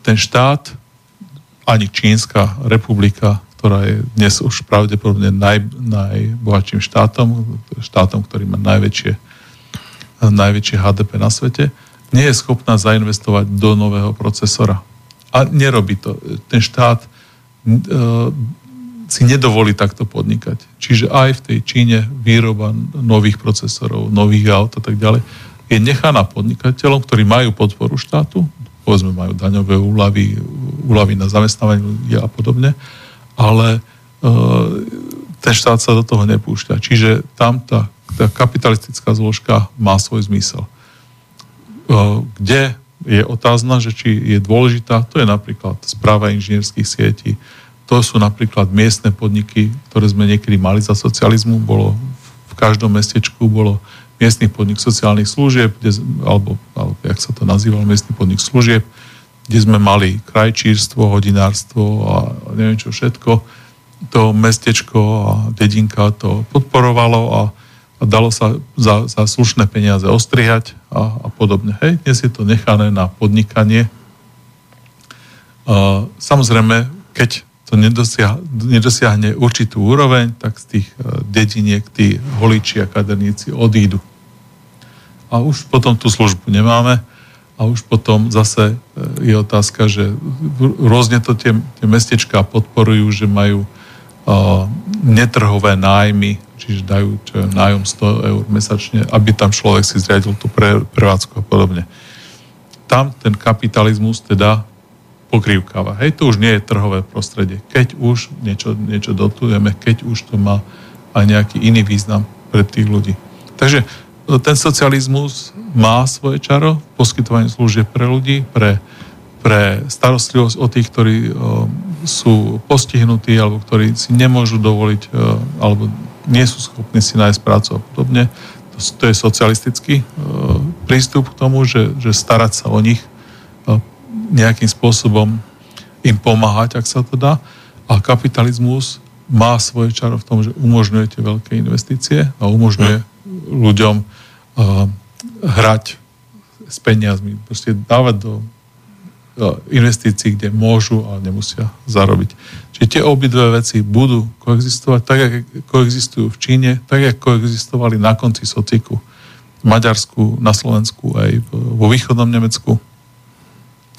ten štát, ani Čínska republika, ktorá je dnes už pravdepodobne naj, najbohatším štátom, štátom, ktorý má najväčšie, najväčšie HDP na svete, nie je schopná zainvestovať do nového procesora. A nerobí to. Ten štát si nedovolí takto podnikať. Čiže aj v tej Číne výroba nových procesorov, nových aut a tak ďalej je nechaná podnikateľom, ktorí majú podporu štátu, povedzme majú daňové úlavy, úlavy na zamestnávanie a podobne, ale e, ten štát sa do toho nepúšťa. Čiže tam tá, tá kapitalistická zložka má svoj zmysel. E, kde je otázna, že či je dôležitá, to je napríklad správa inžinierských sietí, to sú napríklad miestne podniky, ktoré sme niekedy mali za socializmu. Bolo v každom mestečku bolo miestny podnik sociálnych služieb, kde, alebo, alebo jak sa to nazývalo, miestny podnik služieb, kde sme mali krajčírstvo, hodinárstvo a neviem čo všetko. To mestečko a dedinka to podporovalo a, a dalo sa za, za slušné peniaze ostrihať a, a podobne. Hej, dnes je to nechané na podnikanie. Uh, samozrejme, keď to nedosiah, nedosiahne určitú úroveň, tak z tých uh, dediniek tí holiči a kaderníci odídu. A už potom tú službu nemáme a už potom zase uh, je otázka, že rôzne to tie, tie mestečká podporujú, že majú netrhové nájmy, čiže dajú čo, nájom 100 eur mesačne, aby tam človek si zriadil tú pre, prevádzku a podobne. Tam ten kapitalizmus teda pokrývkáva. Hej, to už nie je trhové prostredie. Keď už niečo, niečo dotujeme, keď už to má aj nejaký iný význam pre tých ľudí. Takže e, ten socializmus má svoje čaro, poskytovanie služieb pre ľudí, pre, pre starostlivosť o tých, ktorí e, sú postihnutí alebo ktorí si nemôžu dovoliť e, alebo nie sú schopní si nájsť prácu a podobne. To, to je socialistický o, prístup k tomu, že, že starať sa o nich nejakým spôsobom im pomáhať, ak sa to dá. A kapitalizmus má svoje čaro v tom, že umožňuje tie veľké investície a umožňuje ľuďom hrať s peniazmi, proste dávať do investícií, kde môžu a nemusia zarobiť. Čiže tie obidve veci budú koexistovať tak, ako koexistujú v Číne, tak, ako koexistovali na konci sociku v Maďarsku, na Slovensku aj vo východnom Nemecku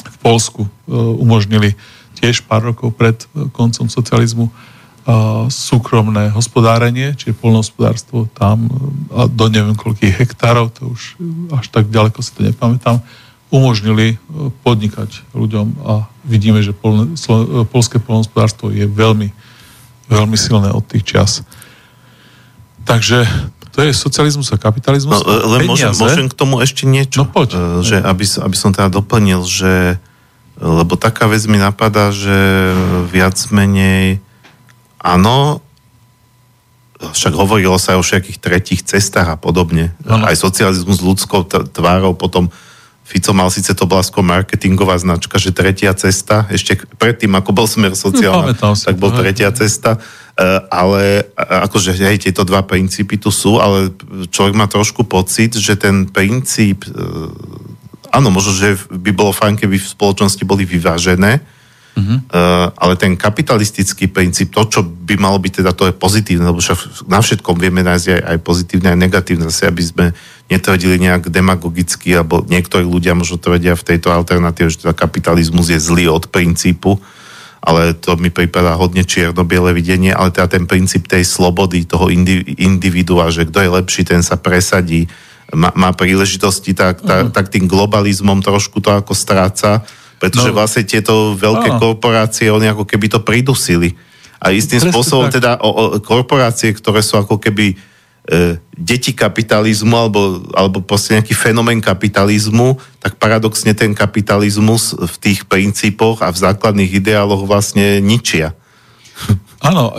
v Polsku e, umožnili tiež pár rokov pred e, koncom socializmu e, súkromné hospodárenie, čiže polnohospodárstvo tam do neviem koľkých hektárov, to už až tak ďaleko si to nepamätám, umožnili podnikať ľuďom a vidíme, že pol, polské polnohospodárstvo je veľmi, veľmi silné od tých čas. Takže to je socializmus a kapitalizmus. No, len môžem, môžem k tomu ešte niečo. No poď. E, že aby, aby som teda doplnil, že lebo taká vec mi napadá, že viac menej áno, však hovorilo sa aj o všetkých tretích cestách a podobne. Ano. Aj socializmus s ľudskou tvárou, potom Fico mal síce to bola skôr marketingová značka, že tretia cesta, ešte predtým, ako bol smer sociálna, no, tak bol tretia cesta, e, ale akože hej, tieto dva princípy tu sú, ale človek má trošku pocit, že ten princíp, e, áno, možno, že by bolo fajn, keby v spoločnosti boli vyvážené, Uh-huh. Uh, ale ten kapitalistický princíp, to, čo by malo byť teda, to je pozitívne, lebo však na všetkom vieme nájsť aj, aj pozitívne, aj negatívne, zase aby sme netvrdili nejak demagogicky, alebo niektorí ľudia možno tvrdia v tejto alternatíve, že teda kapitalizmus je zlý od princípu, ale to mi prípada hodne čierno-biele videnie, ale teda ten princíp tej slobody, toho individua, že kto je lepší, ten sa presadí, má, má príležitosti, tak, tak, tak tým globalizmom trošku to ako stráca pretože no, vlastne tieto veľké áno. korporácie, oni ako keby to pridusili. A istým Presne spôsobom tak. teda o, o, korporácie, ktoré sú ako keby e, deti kapitalizmu alebo, alebo proste nejaký fenomén kapitalizmu, tak paradoxne ten kapitalizmus v tých princípoch a v základných ideáloch vlastne ničia. Áno,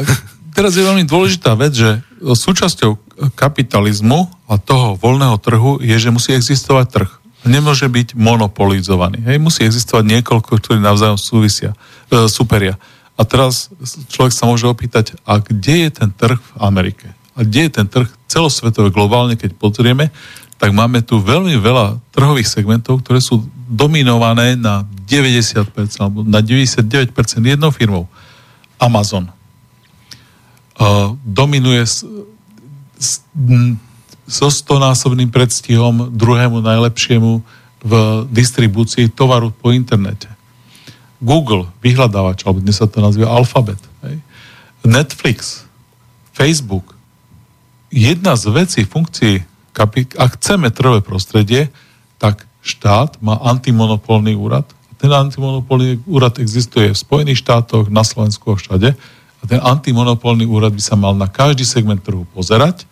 teraz je veľmi dôležitá vec, že súčasťou kapitalizmu a toho voľného trhu je, že musí existovať trh. Nemôže byť monopolizovaný. Hej, musí existovať niekoľko, ktorí navzájom súvisia, e, superia. A teraz človek sa môže opýtať, a kde je ten trh v Amerike? A kde je ten trh celosvetové, globálne, keď pozrieme, tak máme tu veľmi veľa trhových segmentov, ktoré sú dominované na 90% alebo na 99% jednou firmou. Amazon. Uh, dominuje s, s, so stonásobným predstihom druhému najlepšiemu v distribúcii tovaru po internete. Google, vyhľadávač, alebo dnes sa to nazýva Alphabet. Hej. Netflix, Facebook. Jedna z vecí, funkcií ak chceme trhové prostredie, tak štát má antimonopolný úrad. Ten antimonopolný úrad existuje v Spojených štátoch, na Slovensku a všade. A ten antimonopolný úrad by sa mal na každý segment trhu pozerať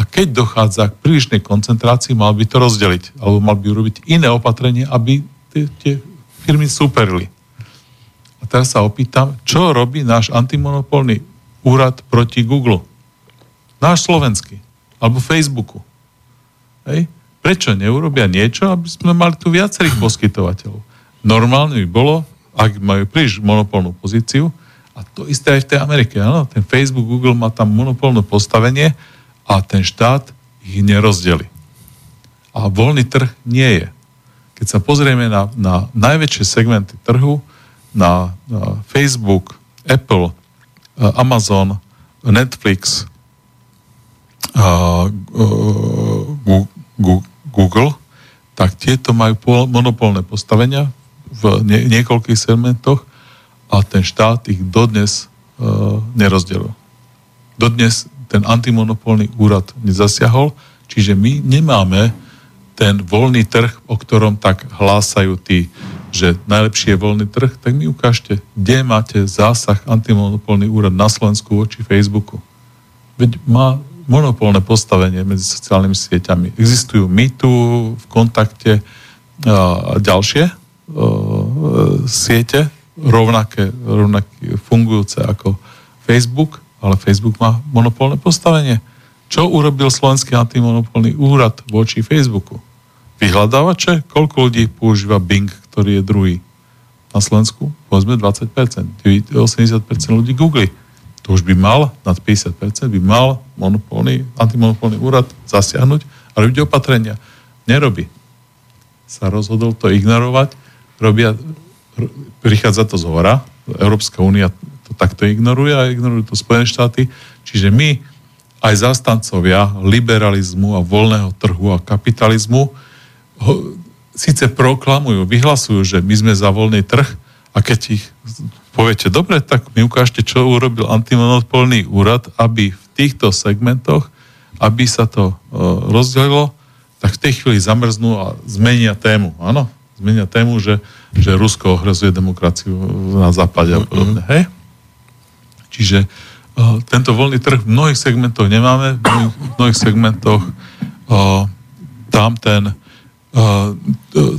a keď dochádza k prílišnej koncentrácii, mal by to rozdeliť. Alebo mal by urobiť iné opatrenie, aby tie, tie firmy superili. A teraz sa opýtam, čo robí náš antimonopolný úrad proti Google? Náš slovenský. Alebo Facebooku. Hej? Prečo neurobia niečo, aby sme mali tu viacerých poskytovateľov? Normálne by bolo, ak majú príliš monopolnú pozíciu, a to isté aj v tej Amerike. Áno? Ten Facebook, Google má tam monopolné postavenie a ten štát ich nerozdeli. A voľný trh nie je. Keď sa pozrieme na, na najväčšie segmenty trhu, na, na Facebook, Apple, Amazon, Netflix, Google, tak tieto majú monopolné postavenia v niekoľkých segmentoch a ten štát ich dodnes uh, nerozdelil. Dodnes ten antimonopolný úrad nezasiahol, čiže my nemáme ten voľný trh, o ktorom tak hlásajú tí, že najlepší je voľný trh, tak mi ukážte, kde máte zásah antimonopolný úrad na Slovensku voči Facebooku. Veď má monopolné postavenie medzi sociálnymi sieťami. Existujú my tu v kontakte a ďalšie siete, rovnaké, rovnaké fungujúce ako Facebook, ale Facebook má monopolné postavenie. Čo urobil Slovenský antimonopolný úrad voči Facebooku? Vyhľadávače? Koľko ľudí používa Bing, ktorý je druhý? Na Slovensku? Povedzme 20%. 80% ľudí Google to už by mal, nad 50% by mal monopolný, antimonopolný úrad zasiahnuť a robiť opatrenia. Nerobí. Sa rozhodol to ignorovať, robia, prichádza to z hora, Európska únia to takto ignoruje a ignorujú to Spojené štáty, čiže my aj zastancovia liberalizmu a voľného trhu a kapitalizmu ho, síce proklamujú, vyhlasujú, že my sme za voľný trh a keď ich poviete, dobre, tak mi ukážte, čo urobil antimonopolný úrad, aby v týchto segmentoch, aby sa to uh, rozdelilo, tak v tej chvíli zamrznú a zmenia tému. Áno, zmenia tému, že, že Rusko ohrozuje demokraciu na západe a podobne. Hej? Čiže uh, tento voľný trh v mnohých segmentoch nemáme, v mnohých, v mnohých segmentoch uh, tam ten uh,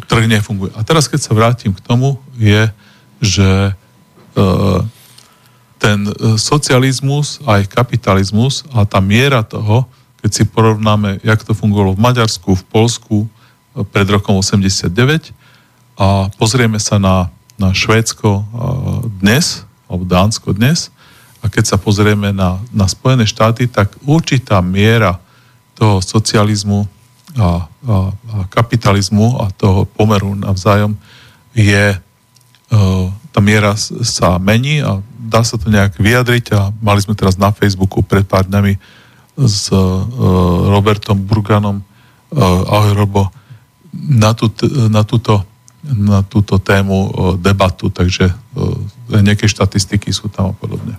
trh nefunguje. A teraz, keď sa vrátim k tomu, je, že ten socializmus, aj kapitalizmus a tá miera toho, keď si porovnáme, jak to fungovalo v Maďarsku, v Polsku pred rokom 89 a pozrieme sa na, na Švédsko dnes, alebo Dánsko dnes, a keď sa pozrieme na, na Spojené štáty, tak určitá miera toho socializmu a, a, a kapitalizmu a toho pomeru navzájom je tá miera sa mení a dá sa to nejak vyjadriť a mali sme teraz na Facebooku pred pár dňami s uh, Robertom Burganom uh, ahoj Robo na, tú, na, túto, na túto tému uh, debatu, takže uh, nejaké štatistiky sú tam a podobne.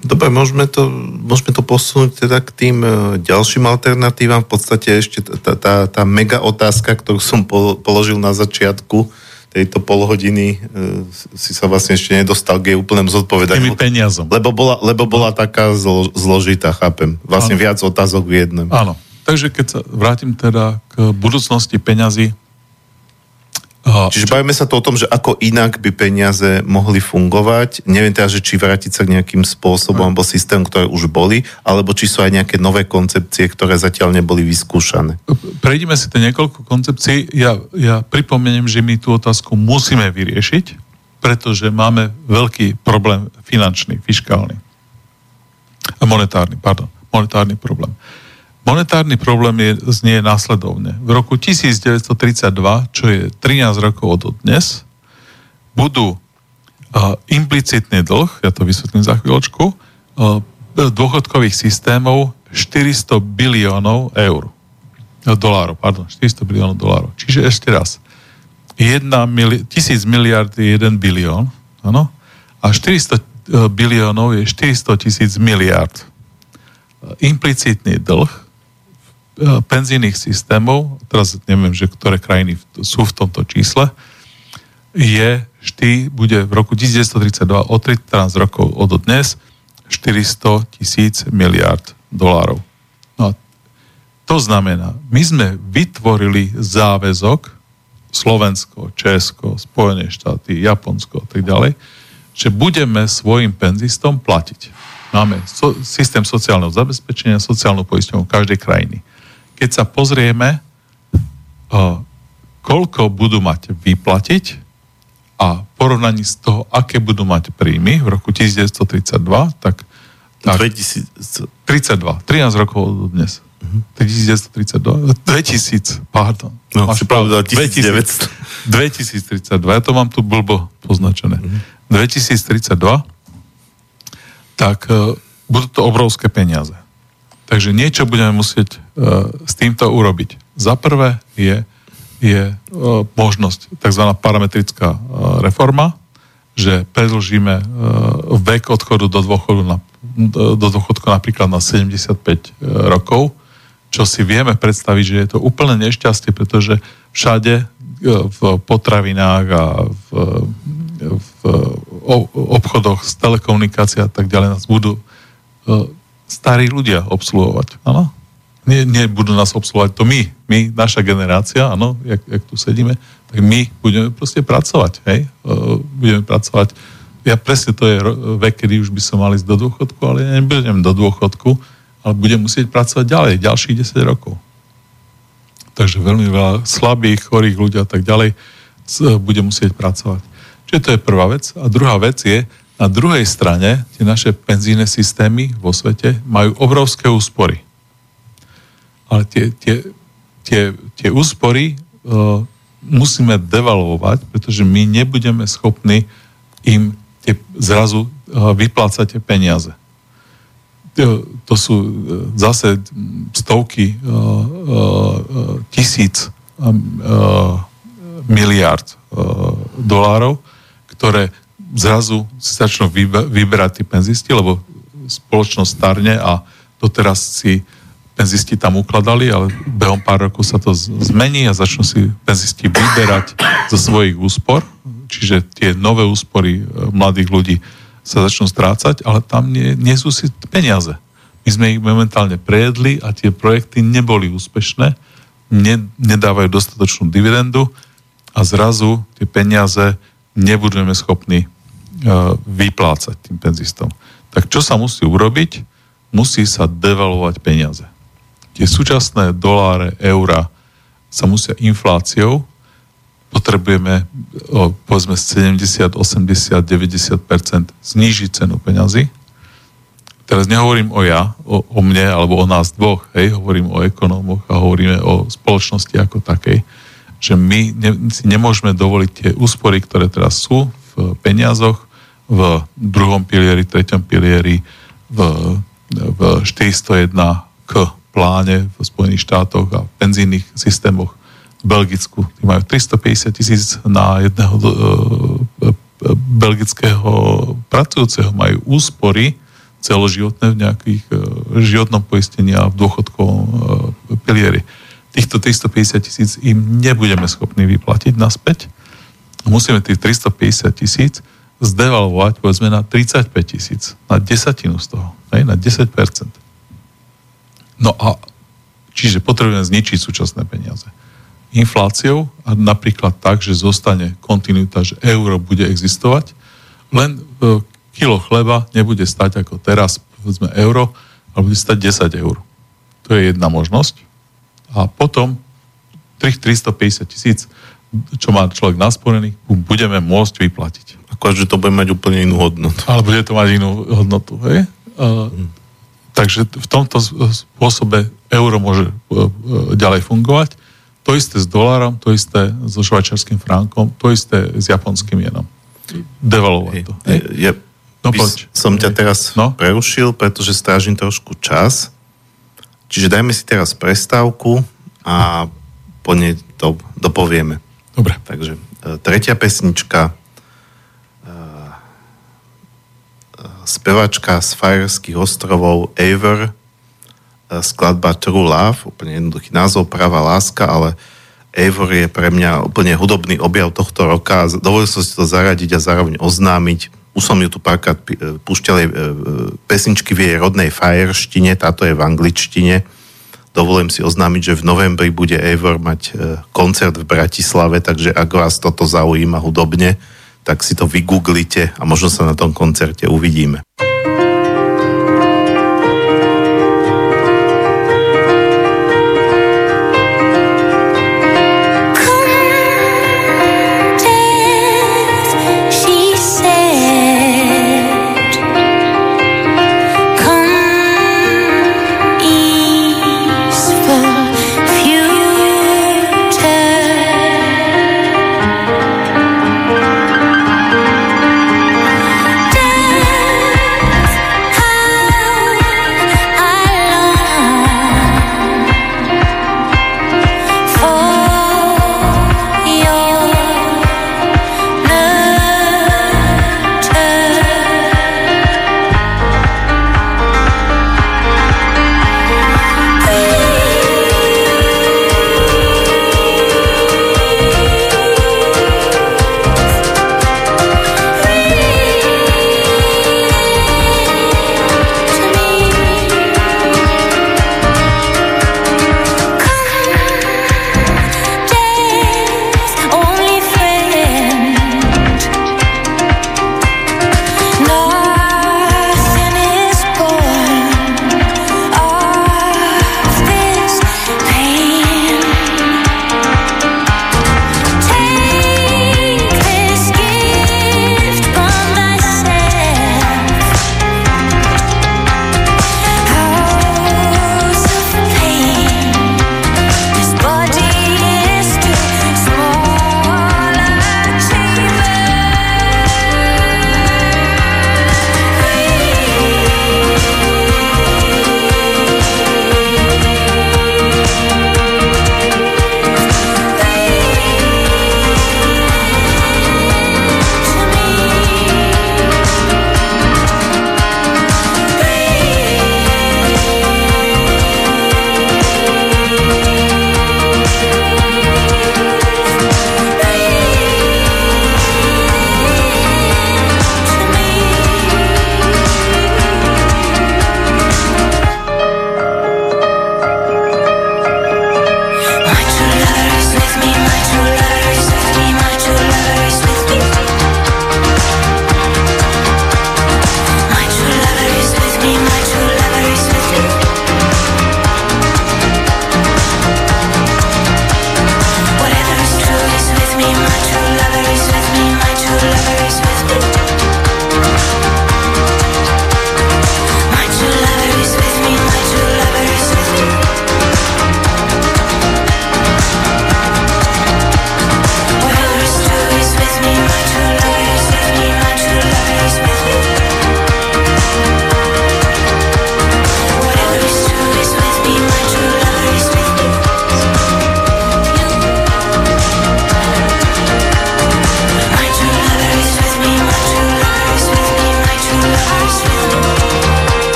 Dobre, môžeme to, môžeme to posunúť teda k tým ďalším alternatívam. V podstate ešte tá, tá, tá mega otázka, ktorú som položil na začiatku, tejto polhodiny e, si sa vlastne ešte nedostal k jej úplnému zodpovedaniu. Peniazom. Lebo bola, lebo bola taká zlo, zložitá, chápem. Vlastne ano. viac otázok v jednom. Áno. Takže keď sa vrátim teda k budúcnosti peňazí, Čiže bavíme sa to o tom, že ako inak by peniaze mohli fungovať. Neviem teda, že či vrátiť sa k nejakým spôsobom alebo systém, ktoré už boli, alebo či sú aj nejaké nové koncepcie, ktoré zatiaľ neboli vyskúšané. Prejdime si tie niekoľko koncepcií. Ja, ja pripomeniem, že my tú otázku musíme vyriešiť, pretože máme veľký problém finančný, fiskálny. Monetárny, pardon. Monetárny problém. Monetárny problém je, znie následovne. V roku 1932, čo je 13 rokov od dnes, budú uh, implicitný dlh, ja to vysvetlím za chvíľočku, uh, dôchodkových systémov 400 biliónov eur. No, dolárov, pardon, 400 biliónov dolárov. Čiže ešte raz. 1 mili- 1000 miliard je 1 bilión, áno? A 400 biliónov je 400 tisíc miliard. Implicitný dlh E, penzijných systémov, teraz neviem, že ktoré krajiny sú v tomto čísle, je vždy, bude v roku 1932 o 13 rokov od dnes 400 tisíc miliard dolárov. No, to znamená, my sme vytvorili záväzok Slovensko, Česko, Spojené štáty, Japonsko a tak ďalej, že budeme svojim penzistom platiť. Máme so, systém sociálneho zabezpečenia, sociálnu poisťovňu každej krajiny keď sa pozrieme, koľko budú mať vyplatiť a porovnaní z toho, aké budú mať príjmy v roku 1932, tak, tak 2032, 13 rokov od dnes. Uh-huh. 1932, 2000, pardon. No, Máš si pravda, 1900. 2032, ja to mám tu blbo poznačené. Uh-huh. 2032, tak uh, budú to obrovské peniaze. Takže niečo budeme musieť uh, s týmto urobiť. Za prvé je, je uh, možnosť tzv. parametrická uh, reforma, že predlžíme vek odchodu do dôchodu, na, do dôchodku napríklad na 75 rokov, čo si vieme predstaviť, že je to úplne nešťastie, pretože všade v potravinách a v, v obchodoch s telekomunikáciou a tak ďalej nás budú starí ľudia obsluhovať. Áno? Nie, nie budú nás obsluhovať to my, my, naša generácia, áno, jak, jak tu sedíme, tak my budeme proste pracovať, hej? Budeme pracovať. Ja presne to je vek, kedy už by som mal ísť do dôchodku, ale ja nebudem do dôchodku, ale budem musieť pracovať ďalej, ďalších 10 rokov. Takže veľmi veľa slabých, chorých ľudí a tak ďalej bude musieť pracovať. Čiže to je prvá vec. A druhá vec je, na druhej strane tie naše penzíne systémy vo svete majú obrovské úspory. Ale tie, tie, tie, tie úspory uh, musíme devalvovať, pretože my nebudeme schopní im tie, zrazu uh, vyplácať tie peniaze. To, to sú uh, zase stovky uh, uh, tisíc uh, miliard uh, dolárov, ktoré zrazu si začnú vyberať tí penzisti, lebo spoločnosť starne a doteraz si penzisti tam ukladali, ale behom pár rokov sa to zmení a začnú si penzisti vyberať zo svojich úspor, čiže tie nové úspory e, mladých ľudí sa začnú strácať, ale tam nie, nie sú si peniaze. My sme ich momentálne prejedli a tie projekty neboli úspešné, ne, nedávajú dostatočnú dividendu a zrazu tie peniaze nebudeme schopní vyplácať tým penzistom. Tak čo sa musí urobiť? Musí sa devalovať peniaze. Tie súčasné doláre, eura sa musia infláciou, potrebujeme povedzme 70, 80, 90% znížiť cenu peňazí. Teraz nehovorím o ja, o, o mne alebo o nás dvoch, hej, hovorím o ekonómoch a hovoríme o spoločnosti ako takej, že my ne, si nemôžeme dovoliť tie úspory, ktoré teraz sú v peniazoch, v druhom pilieri, treťom pilieri, v, v 401 k pláne v Spojených štátoch a v penzínnych systémoch v Belgicku. Tí majú 350 tisíc na jedného uh, belgického pracujúceho. Majú úspory celoživotné v nejakých uh, životnom poistení a v dôchodkovom uh, pilieri. Týchto 350 tisíc im nebudeme schopní vyplatiť naspäť. Musíme tých 350 tisíc zdevalvovať povedzme na 35 tisíc, na desatinu z toho, hej, na 10%. No a čiže potrebujeme zničiť súčasné peniaze. infláciou a napríklad tak, že zostane kontinuita, že euro bude existovať, len e, kilo chleba nebude stať ako teraz, povedzme euro, ale bude stať 10 eur. To je jedna možnosť. A potom 350 tisíc, čo má človek nasporený, budeme môcť vyplatiť. Akože to bude mať úplne inú hodnotu. Ale bude to mať inú hodnotu, hej? Hmm. Takže v tomto spôsobe euro môže uh, ďalej fungovať. To isté s dolárom, to isté so švajčarským frankom, to isté s japonským jenom. Devalovať to. Hej? Je, no, poď. Som ťa teraz no? prerušil, pretože strážim trošku čas. Čiže dajme si teraz prestávku a po nej to dopovieme. Dobre. Takže e, tretia pesnička spevačka z Fajerských ostrovov Ever, e, skladba True Love, úplne jednoduchý názov, Pravá láska, ale Eivor je pre mňa úplne hudobný objav tohto roka. Dovolil som si to zaradiť a zároveň oznámiť. Už som ju tu párkrát e, púšťal e, pesničky v jej rodnej fajerštine, táto je v angličtine. Dovolím si oznámiť, že v novembri bude Eivor mať koncert v Bratislave, takže ak vás toto zaujíma hudobne, tak si to vygooglite a možno sa na tom koncerte uvidíme.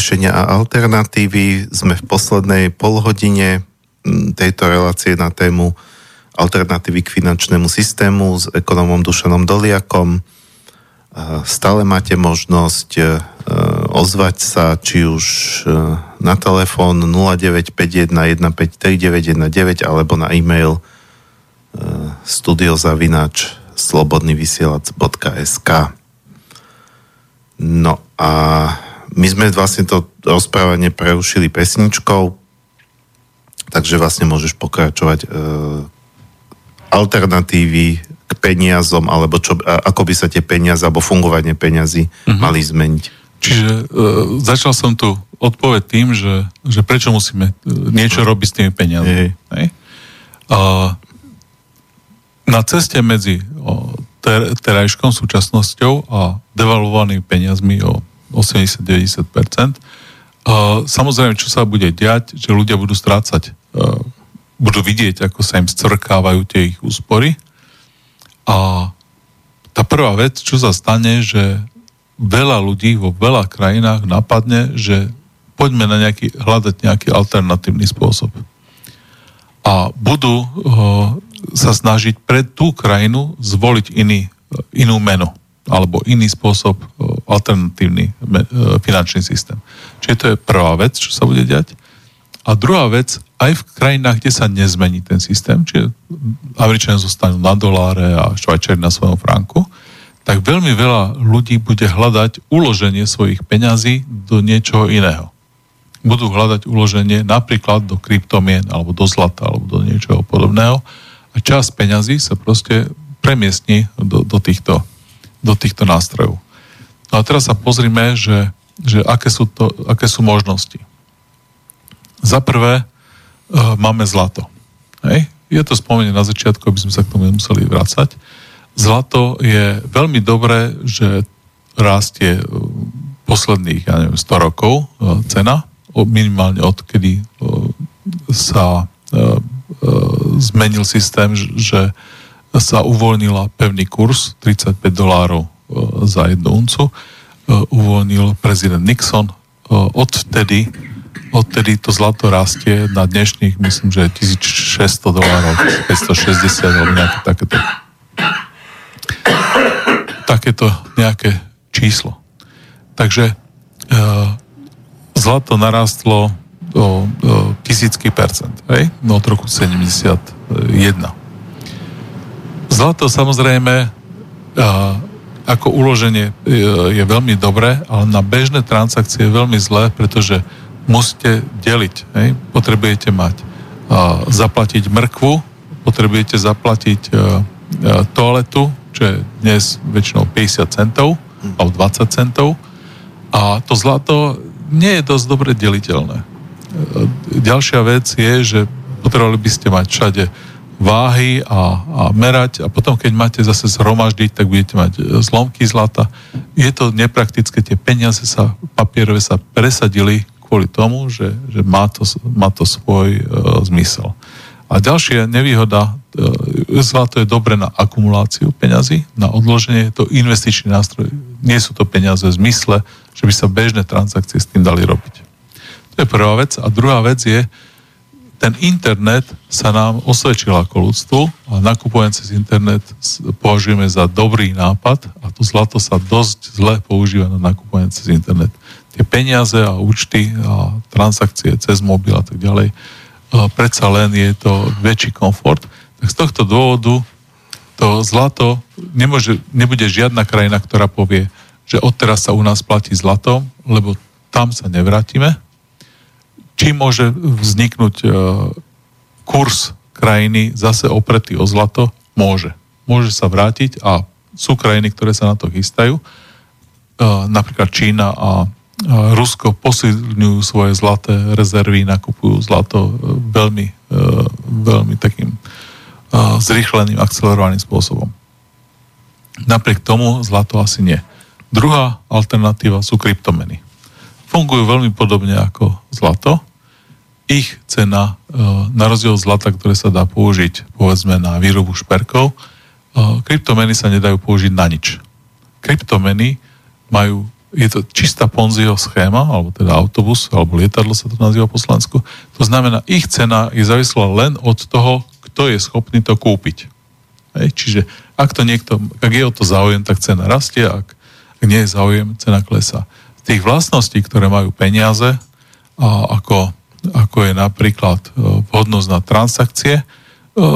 Riešenia a alternatívy. Sme v poslednej polhodine tejto relácie na tému alternatívy k finančnému systému s ekonomom Dušanom Doliakom. Stále máte možnosť e, ozvať sa či už e, na telefón 0951 153 alebo na e-mail e, studiozavinač slobodnyvysielac.sk No a my sme vlastne to rozprávanie prerušili pesničkou, takže vlastne môžeš pokračovať e, alternatívy k peniazom, alebo čo, ako by sa tie peniaze, alebo fungovanie peniazy uh-huh. mali zmeniť. Čiže e, začal som tu odpoveď tým, že, že prečo musíme e, niečo robiť s tými peniazmi. Hej. A, na ceste medzi o, ter, terajškom súčasnosťou a devalvovanými peniazmi o 80-90%. Uh, samozrejme, čo sa bude diať, že ľudia budú strácať, uh, budú vidieť, ako sa im scvrkávajú tie ich úspory. A tá prvá vec, čo sa stane, že veľa ľudí vo veľa krajinách napadne, že poďme na nejaký, hľadať nejaký alternatívny spôsob. A budú uh, sa snažiť pre tú krajinu zvoliť iný, inú menu alebo iný spôsob, e, alternatívny e, finančný systém. Čiže to je prvá vec, čo sa bude diať. A druhá vec, aj v krajinách, kde sa nezmení ten systém, čiže Američania zostanú na doláre a Švajčari na svojom franku, tak veľmi veľa ľudí bude hľadať uloženie svojich peňazí do niečoho iného. Budú hľadať uloženie napríklad do kryptomien, alebo do zlata, alebo do niečoho podobného a čas peňazí sa proste premiestni do, do, týchto, do týchto nástrojov. No a teraz sa pozrime, že, že aké, sú to, aké sú možnosti. Za prvé, e, máme zlato. Hej? Je to spomenené na začiatku, aby sme sa k tomu nemuseli vrácať. Zlato je veľmi dobré, že rastie e, posledných, ja neviem, 100 rokov e, cena, minimálne odkedy e, sa e, E, zmenil systém, že sa uvoľnila pevný kurz 35 dolárov e, za jednu uncu, e, uvoľnil prezident Nixon. Odvtedy, odtedy to zlato rastie na dnešných, myslím, že 1600 dolárov, 560 alebo nejaké takéto takéto nejaké číslo. Takže zlato narastlo o, o tisícky percent, hej? No od roku 71. Zlato samozrejme ako uloženie je, je veľmi dobré, ale na bežné transakcie je veľmi zlé, pretože musíte deliť. Hej? Potrebujete mať zaplatiť mrkvu, potrebujete zaplatiť a, a, toaletu, čo je dnes väčšinou 50 centov alebo 20 centov a to zlato nie je dosť dobre deliteľné. Ďalšia vec je, že potrebovali by ste mať všade váhy a, a merať a potom, keď máte zase zhromaždiť, tak budete mať e, zlomky zlata. Je to nepraktické, tie peniaze sa, papierové sa presadili kvôli tomu, že, že má, to, má to svoj e, zmysel. A ďalšia nevýhoda, e, zlato je dobre na akumuláciu peňazí, na odloženie, je to investičný nástroj. Nie sú to peniaze v zmysle, že by sa bežné transakcie s tým dali robiť. To je prvá vec. A druhá vec je, ten internet sa nám osvedčil ako ľudstvu a nakupovanie cez internet považujeme za dobrý nápad a to zlato sa dosť zle používa na nakupovanie cez internet. Tie peniaze a účty a transakcie cez mobil a tak ďalej, predsa len je to väčší komfort. Tak z tohto dôvodu to zlato nemôže, nebude žiadna krajina, ktorá povie, že odteraz sa u nás platí zlatom, lebo tam sa nevrátime, či môže vzniknúť e, kurz krajiny zase opretý o zlato? Môže. Môže sa vrátiť a sú krajiny, ktoré sa na to chystajú. E, napríklad Čína a Rusko posilňujú svoje zlaté rezervy, nakupujú zlato e, veľmi, veľmi takým zrýchleným, akcelerovaným spôsobom. Napriek tomu zlato asi nie. Druhá alternatíva sú kryptomeny. Fungujú veľmi podobne ako zlato, ich cena, e, na rozdiel od zlata, ktoré sa dá použiť povedzme na výrobu šperkov, e, kryptomeny sa nedajú použiť na nič. Kryptomeny majú je to čistá Ponziho schéma, alebo teda autobus, alebo lietadlo sa to nazýva po Slovensku. To znamená, ich cena je závislá len od toho, kto je schopný to kúpiť. Hej? Čiže ak to niekto, ak je o to záujem, tak cena rastie, ak, ak nie je záujem, cena klesá. Z tých vlastností, ktoré majú peniaze, a ako, ako je napríklad e, vhodnosť na transakcie, e,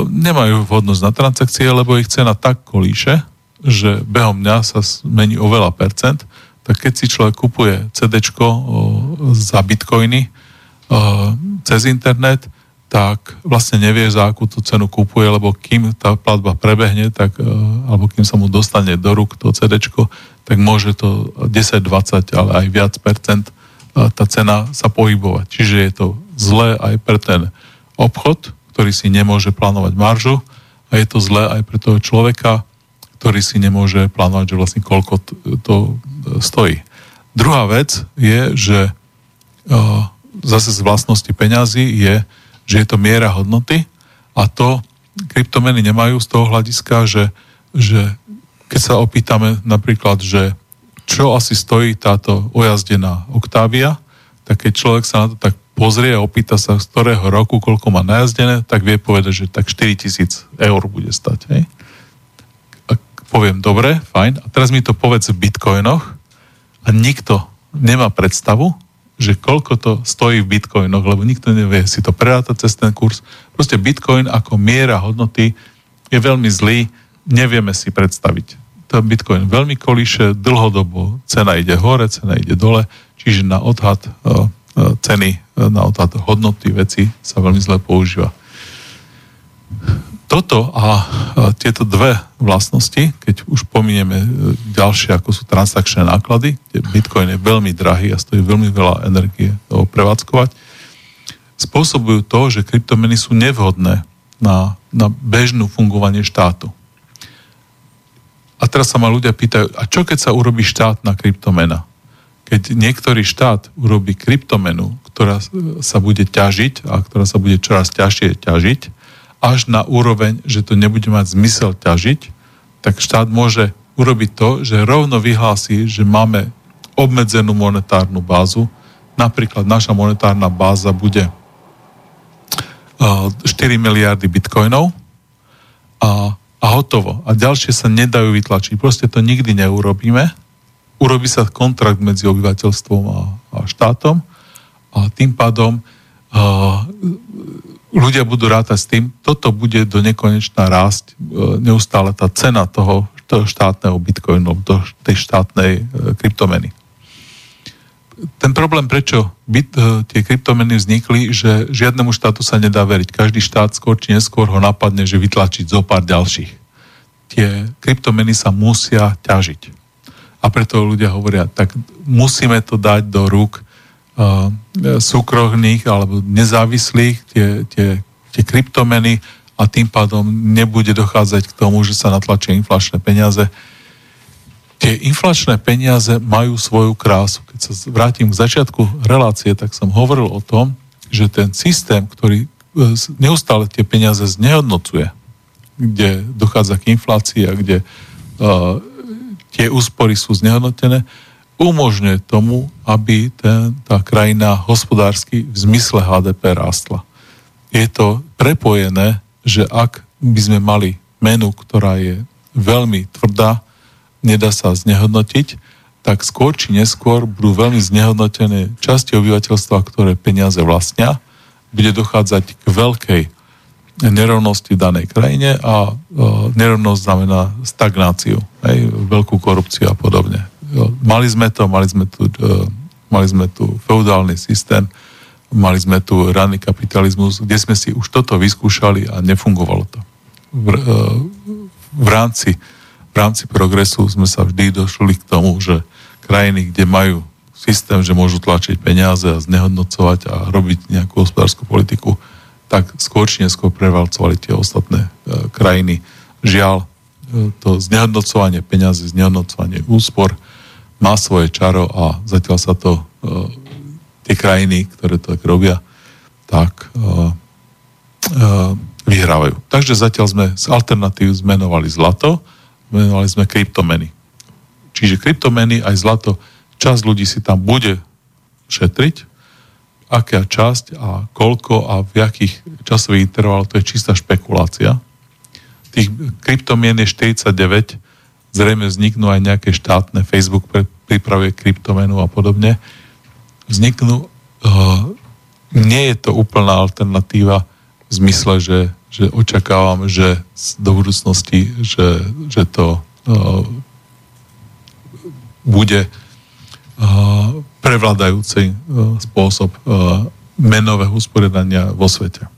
nemajú vhodnosť na transakcie, lebo ich cena tak kolíše, že behom dňa sa zmení o veľa percent, tak keď si človek kupuje CD za bitcoiny cez internet, tak vlastne nevie, za akú tú cenu kupuje, lebo kým tá platba prebehne, tak, alebo kým sa mu dostane do rúk to CD, tak môže to 10, 20, ale aj viac percent tá cena sa pohybovať. Čiže je to zlé aj pre ten obchod, ktorý si nemôže plánovať maržu a je to zlé aj pre toho človeka, ktorý si nemôže plánovať, že vlastne koľko to stojí. Druhá vec je, že zase z vlastnosti peňazí je, že je to miera hodnoty a to kryptomeny nemajú z toho hľadiska, že, že keď sa opýtame napríklad, že čo asi stojí táto ojazdená Octavia, tak keď človek sa na to tak pozrie a opýta sa, z ktorého roku, koľko má najazdené, tak vie povedať, že tak 4000 eur bude stať. Hej? A poviem, dobre, fajn. A teraz mi to povedz v bitcoinoch a nikto nemá predstavu, že koľko to stojí v bitcoinoch, lebo nikto nevie si to prerátať cez ten kurz. Proste bitcoin ako miera hodnoty je veľmi zlý, nevieme si predstaviť. To bitcoin veľmi kolíše, dlhodobo cena ide hore, cena ide dole, čiže na odhad uh, ceny, na odhad hodnoty veci sa veľmi zle používa toto a tieto dve vlastnosti, keď už pominieme e, ďalšie, ako sú transakčné náklady, kde Bitcoin je veľmi drahý a stojí veľmi veľa energie ho prevádzkovať, spôsobujú to, že kryptomeny sú nevhodné na, na bežnú fungovanie štátu. A teraz sa ma ľudia pýtajú, a čo keď sa urobí štátna kryptomena? Keď niektorý štát urobí kryptomenu, ktorá sa bude ťažiť a ktorá sa bude čoraz ťažšie ťažiť, až na úroveň, že to nebude mať zmysel ťažiť, tak štát môže urobiť to, že rovno vyhlási, že máme obmedzenú monetárnu bázu. Napríklad naša monetárna báza bude 4 miliardy bitcoinov a, a hotovo. A ďalšie sa nedajú vytlačiť. Proste to nikdy neurobíme. Urobí sa kontrakt medzi obyvateľstvom a, a štátom a tým pádom uh, ľudia budú rátať s tým, toto bude do nekonečna rásť e, neustále tá cena toho, toho štátneho bitcoinu, do tej štátnej e, kryptomeny. Problém, prečo bit, e, tie kryptomeny vznikli, že žiadnemu štátu sa nedá veriť. Každý štát skôr či neskôr ho napadne, že vytlačiť zo pár ďalších. Tie kryptomeny sa musia ťažiť. A preto ľudia hovoria, tak musíme to dať do rúk uh, súkromných alebo nezávislých, tie, tie, tie kryptomeny a tým pádom nebude dochádzať k tomu, že sa natlačia inflačné peniaze. Tie inflačné peniaze majú svoju krásu. Keď sa vrátim k začiatku relácie, tak som hovoril o tom, že ten systém, ktorý e, neustále tie peniaze znehodnocuje, kde dochádza k inflácii a kde uh, tie úspory sú znehodnotené, umožňuje tomu, aby ten, tá krajina hospodársky v zmysle HDP rástla. Je to prepojené, že ak by sme mali menu, ktorá je veľmi tvrdá, nedá sa znehodnotiť, tak skôr či neskôr budú veľmi znehodnotené časti obyvateľstva, ktoré peniaze vlastnia, bude dochádzať k veľkej nerovnosti v danej krajine a e, nerovnosť znamená stagnáciu, aj, veľkú korupciu a podobne. Jo, mali sme to, mali sme tu, uh, mali sme tu feudálny systém, mali sme tu ranný kapitalizmus, kde sme si už toto vyskúšali a nefungovalo to. V, v, rámci, v rámci progresu sme sa vždy došli k tomu, že krajiny, kde majú systém, že môžu tlačiť peniaze a znehodnocovať a robiť nejakú hospodárskú politiku, tak skôr či neskôr prevalcovali tie ostatné uh, krajiny. Žiaľ, to znehodnocovanie peniazy, znehodnocovanie úspor má svoje čaro a zatiaľ sa to uh, tie krajiny, ktoré to tak robia, tak uh, uh, vyhrávajú. Takže zatiaľ sme z alternatív zmenovali zlato, zmenovali sme kryptomeny. Čiže kryptomeny aj zlato časť ľudí si tam bude šetriť, aká časť a koľko a v jakých časových intervaloch, to je čistá špekulácia. Tých kryptomien je 49, zrejme vzniknú aj nejaké štátne, Facebook pripravuje kryptomenu a podobne. Vzniknú, uh, nie je to úplná alternatíva v zmysle, že, že očakávam, že do budúcnosti, že, že to uh, bude uh, prevládajúci uh, spôsob uh, menového usporiadania vo svete.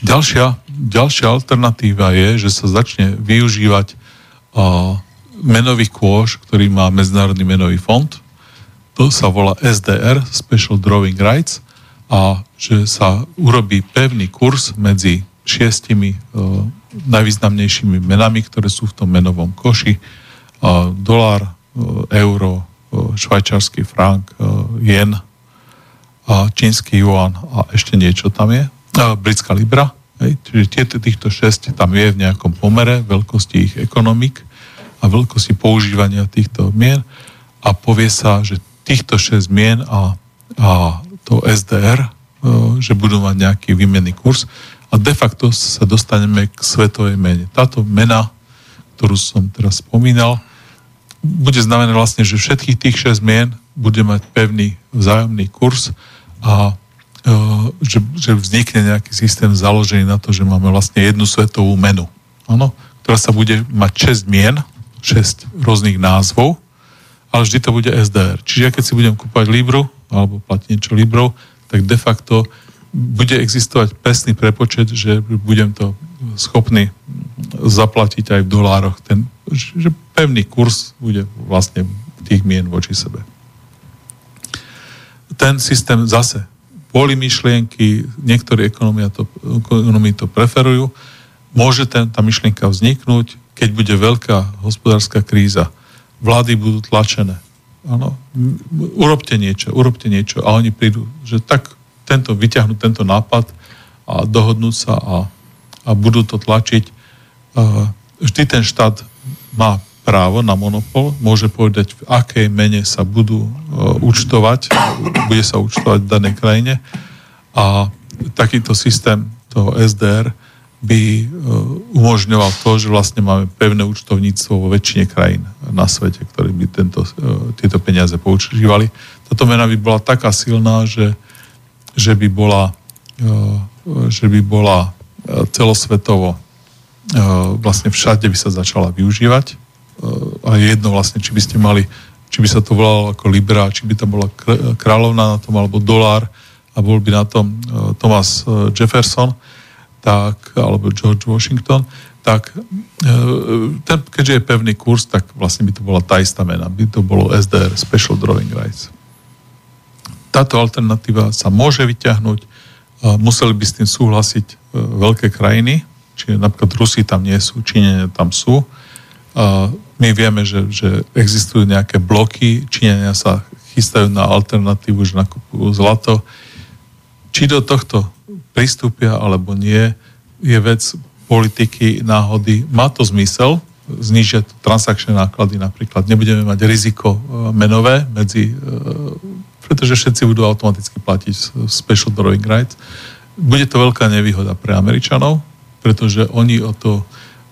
Ďalšia, ďalšia alternatíva je, že sa začne využívať menový kôž, ktorý má Medzinárodný menový fond. To sa volá SDR, Special Drawing Rights, a že sa urobí pevný kurz medzi šiestimi uh, najvýznamnejšími menami, ktoré sú v tom menovom koši. Uh, dolár, uh, euro, švajčarský frank, jen, čínsky yuan a ešte niečo tam je. Britská libra. Hej, čiže tieto, týchto šesť tam je v nejakom pomere veľkosti ich ekonomik a veľkosti používania týchto mien a povie sa, že týchto šesť mien a, a to SDR, e, že budú mať nejaký výmenný kurz a de facto sa dostaneme k svetovej mene. Táto mena, ktorú som teraz spomínal, bude znamenať vlastne, že všetkých tých šesť mien bude mať pevný vzájomný kurz a E, že, že vznikne nejaký systém založený na to, že máme vlastne jednu svetovú menu, ano, ktorá sa bude mať 6 mien, 6 rôznych názvov, ale vždy to bude SDR. Čiže ja keď si budem kúpať Libru, alebo platiť niečo Librou, tak de facto bude existovať presný prepočet, že budem to schopný zaplatiť aj v dolároch. Ten, že pevný kurz bude vlastne tých mien voči sebe. Ten systém zase boli myšlienky, niektorí ekonomii to, ekonomii to preferujú. Môže ten, tá myšlienka vzniknúť, keď bude veľká hospodárska kríza. Vlády budú tlačené. Áno, urobte niečo, urobte niečo a oni prídu, že tak tento, vyťahnú tento nápad a dohodnúť sa a, a budú to tlačiť. Vždy ten štát má právo na monopol, môže povedať, v akej mene sa budú uh, účtovať, bude sa účtovať v danej krajine a takýto systém toho SDR by uh, umožňoval to, že vlastne máme pevné účtovníctvo vo väčšine krajín na svete, ktorí by tento, uh, tieto peniaze používali. Táto mena by bola taká silná, že, že by bola, že by bola celosvetovo vlastne všade by sa začala využívať. A je jedno vlastne, či by ste mali, či by sa to volalo ako Libra, či by tam bola kráľovna na tom, alebo dolár. A bol by na tom e, Thomas e, Jefferson, tak, alebo George Washington, tak e, ten, keďže je pevný kurz, tak vlastne by to bola tá istá mena, by to bolo SDR, Special Drawing Rights. Táto alternatíva sa môže vyťahnuť, museli by s tým súhlasiť veľké krajiny, čiže napríklad Rusi tam nie sú, Číňania tam sú, my vieme, že, že existujú nejaké bloky, Číňania sa chystajú na alternatívu, že nakupujú zlato. Či do tohto pristúpia alebo nie, je vec politiky, náhody. Má to zmysel, znižia transakčné náklady napríklad. Nebudeme mať riziko e, menové medzi, e, pretože všetci budú automaticky platiť special drawing rights. Bude to veľká nevýhoda pre Američanov, pretože oni o to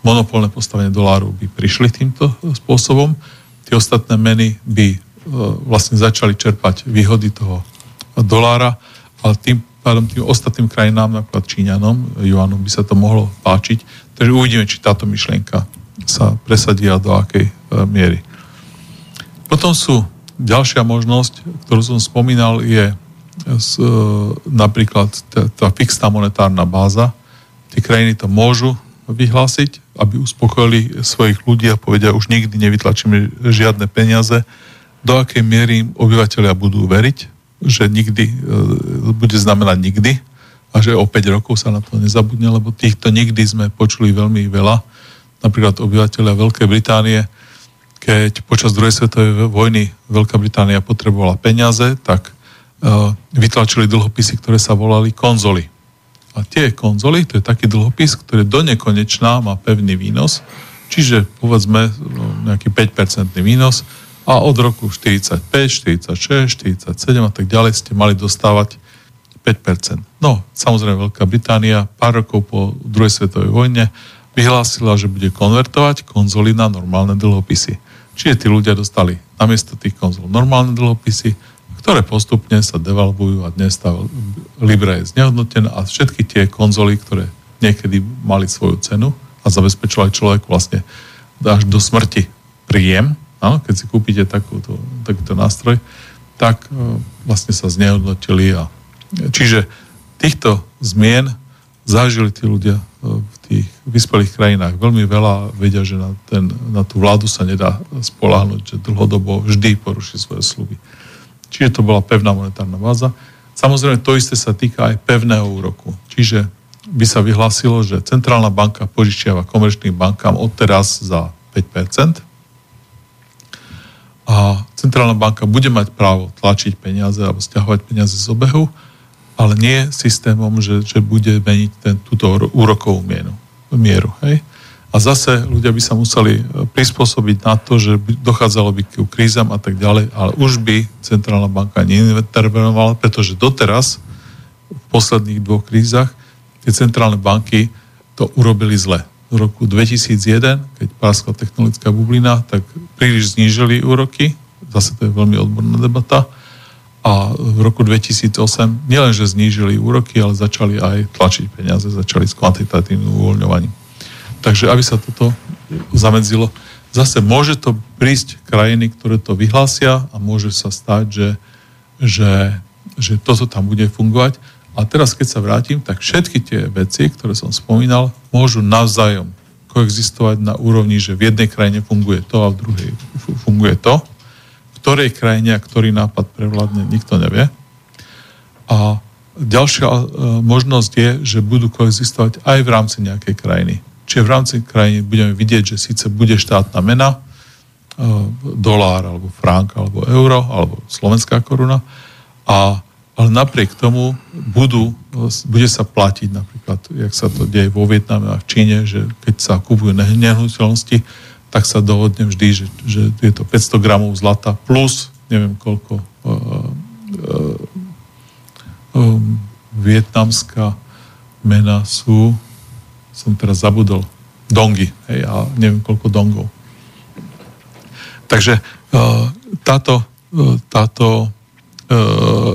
monopolné postavenie doláru by prišli týmto spôsobom. Tie ostatné meny by e, vlastne začali čerpať výhody toho dolára, ale tým pádom tým ostatným krajinám, napríklad Číňanom, Juanom, by sa to mohlo páčiť. Takže uvidíme, či táto myšlienka sa presadí a do akej e, miery. Potom sú ďalšia možnosť, ktorú som spomínal, je z, e, napríklad tá, fixná monetárna báza. Tie krajiny to môžu vyhlásiť, aby uspokojili svojich ľudí a povedia, už nikdy nevytlačíme žiadne peniaze, do akej miery obyvateľia budú veriť, že nikdy e, bude znamenať nikdy a že o 5 rokov sa na to nezabudne, lebo týchto nikdy sme počuli veľmi veľa. Napríklad obyvateľia Veľkej Británie, keď počas druhej svetovej vojny Veľká Británia potrebovala peniaze, tak e, vytlačili dlhopisy, ktoré sa volali konzoly a tie konzoly, to je taký dlhopis, ktorý do nekonečná má pevný výnos, čiže povedzme no, nejaký 5% výnos A od roku 45, 46, 47 a tak ďalej ste mali dostávať 5%. No, samozrejme Veľká Británia pár rokov po druhej svetovej vojne vyhlásila, že bude konvertovať konzoly na normálne dlhopisy. Čiže tí ľudia dostali namiesto tých konzol normálne dlhopisy, ktoré postupne sa devalvujú a dnes tá Libra je znehodnotená a všetky tie konzoly, ktoré niekedy mali svoju cenu a zabezpečovali človek vlastne až do smrti príjem, áno, keď si kúpite takúto, takýto nástroj, tak e, vlastne sa znehodnotili. A, čiže týchto zmien zažili tí ľudia e, v tých vyspelých krajinách veľmi veľa, vedia, že na, ten, na tú vládu sa nedá spolahnuť, že dlhodobo vždy poruší svoje sluby. Čiže to bola pevná monetárna báza. Samozrejme, to isté sa týka aj pevného úroku. Čiže by sa vyhlásilo, že centrálna banka požičiava komerčným bankám odteraz za 5%, a centrálna banka bude mať právo tlačiť peniaze alebo stiahovať peniaze z obehu, ale nie systémom, že, že bude meniť ten, túto úrokovú mienu, mieru. Hej? A zase ľudia by sa museli e, prispôsobiť na to, že dochádzalo by k krízam a tak ďalej, ale už by centrálna banka neintervenovala, pretože doteraz v posledných dvoch krízach tie centrálne banky to urobili zle v roku 2001, keď páskla technologická bublina, tak príliš znížili úroky, zase to je veľmi odborná debata, a v roku 2008 nielenže znížili úroky, ale začali aj tlačiť peniaze, začali s kvantitatívnym uvoľňovaním. Takže aby sa toto zamedzilo, zase môže to prísť krajiny, ktoré to vyhlásia a môže sa stať, že, že, že toto tam bude fungovať a teraz, keď sa vrátim, tak všetky tie veci, ktoré som spomínal, môžu navzájom koexistovať na úrovni, že v jednej krajine funguje to a v druhej funguje to. V ktorej krajine a ktorý nápad prevládne, nikto nevie. A ďalšia e, možnosť je, že budú koexistovať aj v rámci nejakej krajiny. Čiže v rámci krajiny budeme vidieť, že síce bude štátna mena, e, dolár, alebo frank, alebo euro, alebo slovenská koruna, a ale napriek tomu budú, bude sa platiť napríklad, jak sa to deje vo Vietname a v Číne, že keď sa kúpujú nehnuteľnosti, tak sa dohodne vždy, že, že je to 500 gramov zlata plus neviem koľko uh, uh, um, vietnamská mena sú som teraz zabudol dongy, hej, a neviem koľko dongov. Takže uh, táto, uh, táto uh,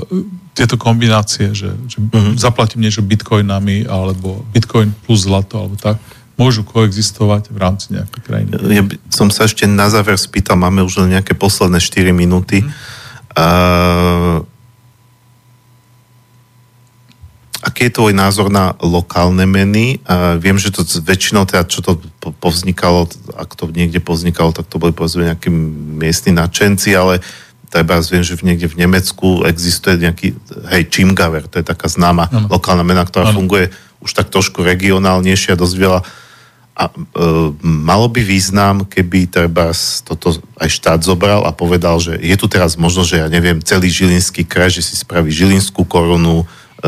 tieto kombinácie, že, že uh-huh. zaplatím niečo bitcoinami alebo bitcoin plus zlato alebo tak, môžu koexistovať v rámci nejakej krajiny. Ja by som sa ešte na záver spýtal, máme už len nejaké posledné 4 minúty. Uh-huh. Uh, aký je tvoj názor na lokálne meny? Uh, viem, že to väčšinou, teda, čo to povznikalo, ak to niekde povznikalo, tak to boli povedzme nejakí miestni nadšenci, ale treba viem, že niekde v Nemecku existuje nejaký, hej, Chimgaver, to je taká známa ano. lokálna mena, ktorá ano. funguje už tak trošku regionálnejšie a dosť veľa. A e, malo by význam, keby treba toto aj štát zobral a povedal, že je tu teraz možno, že ja neviem, celý Žilinský kraj, že si spraví Žilinskú korunu, e,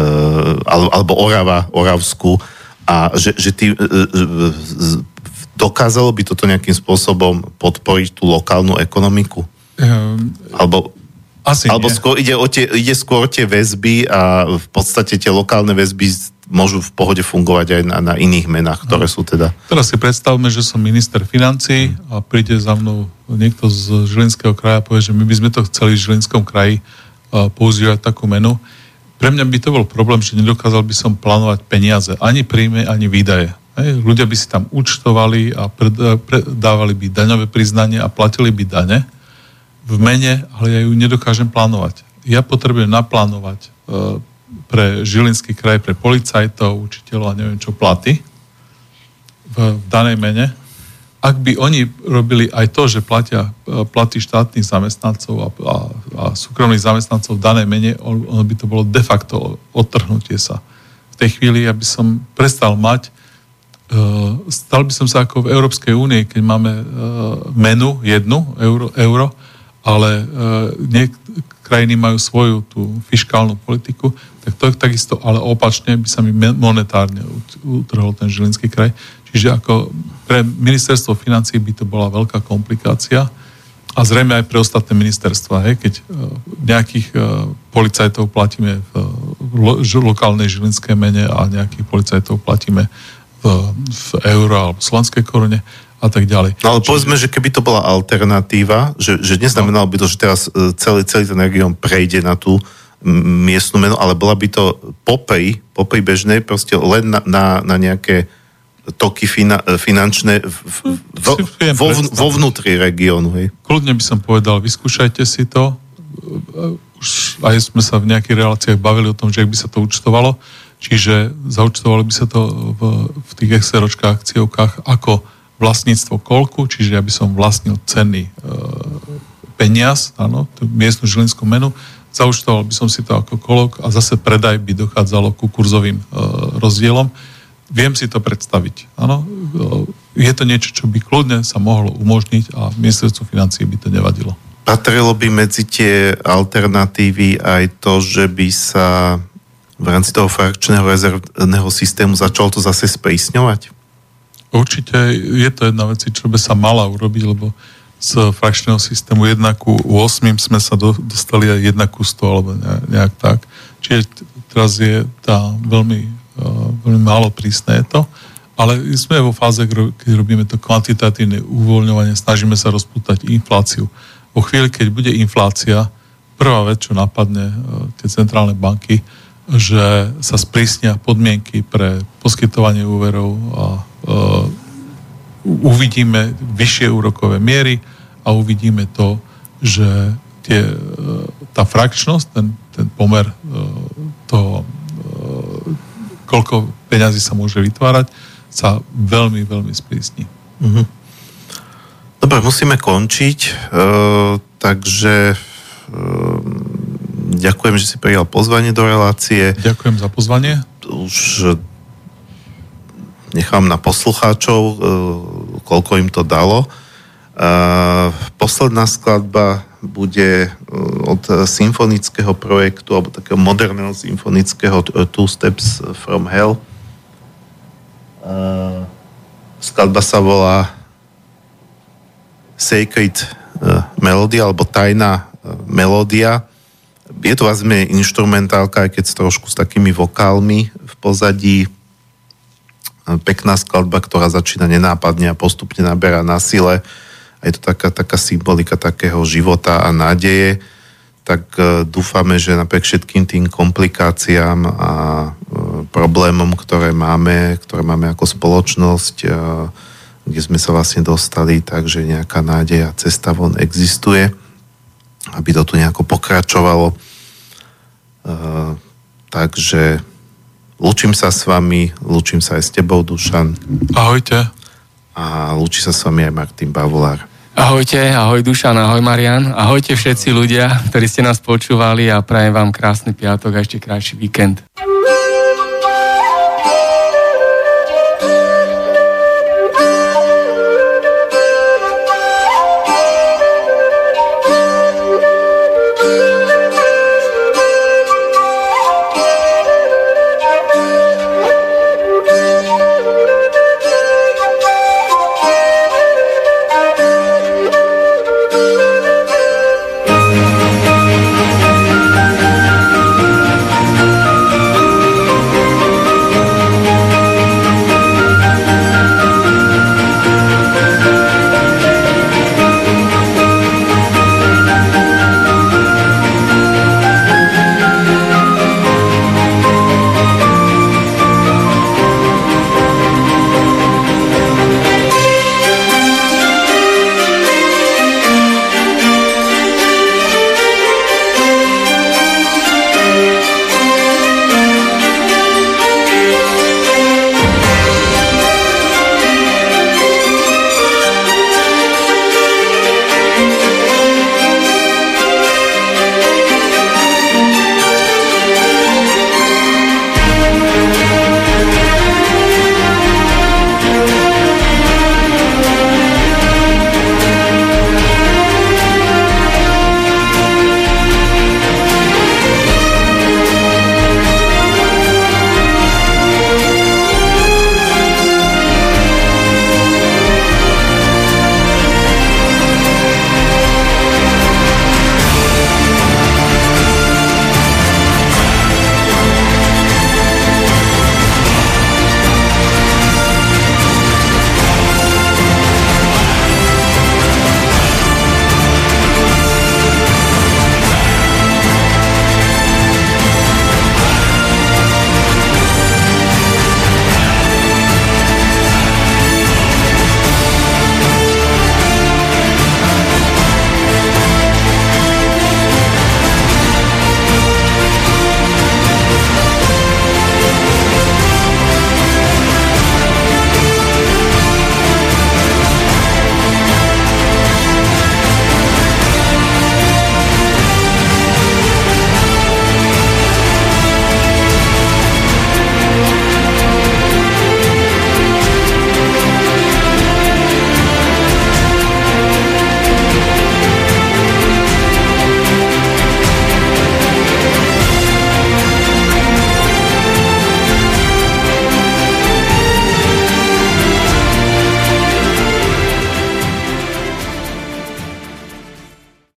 alebo Orava, Oravskú a že, že ty, e, e, dokázalo by toto nejakým spôsobom podporiť tú lokálnu ekonomiku? Um, alebo asi alebo skôr ide, o tie, ide skôr tie väzby a v podstate tie lokálne väzby môžu v pohode fungovať aj na, na iných menách, ktoré sú teda... Teraz si predstavme, že som minister financí a príde za mnou niekto z Žilinského kraja a povie, že my by sme to chceli v Žilinskom kraji používať takú menu. Pre mňa by to bol problém, že nedokázal by som plánovať peniaze, ani príjme, ani výdaje. Hej, ľudia by si tam účtovali a predávali by daňové priznanie a platili by dane v mene, ale ja ju nedokážem plánovať. Ja potrebujem naplánovať e, pre Žilinský kraj, pre policajtov, učiteľov a neviem čo, platy v, danej mene. Ak by oni robili aj to, že platia e, platy štátnych zamestnancov a, a, a súkromných zamestnancov v danej mene, ono by to bolo de facto odtrhnutie sa. V tej chvíli ja by som prestal mať Uh, stal by som sa ako v Európskej únie, keď máme menu jednu, euro, euro ale uh, niek- krajiny majú svoju tú fiskálnu politiku, tak to takisto, ale opačne by sa mi monetárne utrhol ten Žilinský kraj. Čiže ako pre ministerstvo financí by to bola veľká komplikácia a zrejme aj pre ostatné ministerstva. Hej, keď nejakých policajtov platíme v lo, lokálnej žilinskej mene a nejakých policajtov platíme v, v euro alebo slovenskej korune a tak ďalej. No ale povedzme, že keby to bola alternatíva, že, že neznamenalo by to, že teraz celý, celý ten región prejde na tú miestnu menu, ale bola by to popej, popej bežnej, proste len na, na, na nejaké toky fina, finančné v, v, vo, vo vnútri regiónu. Hej. Kľudne by som povedal, vyskúšajte si to. Už aj sme sa v nejakých reláciách bavili o tom, že ak by sa to účtovalo, čiže zaučtovalo by sa to v, v tých XROčkách, akciovkách ako vlastníctvo kolku, čiže ja by som vlastnil cenný e, peniaz, áno, tú miestnu žilinskú menu, zaučtoval by som si to ako kolok a zase predaj by dochádzalo ku kurzovým e, rozdielom viem si to predstaviť. Áno, je to niečo, čo by kľudne sa mohlo umožniť a ministerstvu financií by to nevadilo. Patrilo by medzi tie alternatívy aj to, že by sa v rámci toho frakčného rezervného systému začalo to zase sprísňovať? Určite je to jedna vec, čo by sa mala urobiť, lebo z frakčného systému 1 ku 8 sme sa do, dostali aj 1 ku 100 alebo nejak tak. Čiže teraz je tá veľmi veľmi málo prísne je to, ale sme vo fáze, keď robíme to kvantitatívne uvoľňovanie, snažíme sa rozpútať infláciu. Vo chvíli, keď bude inflácia, prvá vec, čo napadne tie centrálne banky, že sa sprísnia podmienky pre poskytovanie úverov a uvidíme vyššie úrokové miery a uvidíme to, že tie, uh, tá frakčnosť, ten, ten pomer uh, toho koľko peňazí sa môže vytvárať, sa veľmi, veľmi sprísni. Mm-hmm. Dobre, musíme končiť, e, takže e, ďakujem, že si prijal pozvanie do relácie. Ďakujem za pozvanie. Už nechám na poslucháčov, e, koľko im to dalo. E, posledná skladba bude uh, od symfonického projektu alebo takého moderného symfonického Two Steps from Hell. Skladba sa volá Sacred Melody alebo Tajná melódia. Je to vlastne instrumentálka, aj keď trošku s takými vokálmi v pozadí. Pekná skladba, ktorá začína nenápadne a postupne naberá na sile je to taká, taká symbolika takého života a nádeje, tak e, dúfame, že napriek všetkým tým komplikáciám a e, problémom, ktoré máme, ktoré máme ako spoločnosť, e, kde sme sa vlastne dostali, takže nejaká nádej a cesta von existuje, aby to tu nejako pokračovalo. Takže Lúčim sa s vami, lúčim sa aj s tebou, Dušan. Ahojte. A lúči sa s vami aj Martin Bavolár. Ahojte, ahoj Dušan, ahoj Marian, ahojte všetci ľudia, ktorí ste nás počúvali a prajem vám krásny piatok a ešte krajší víkend.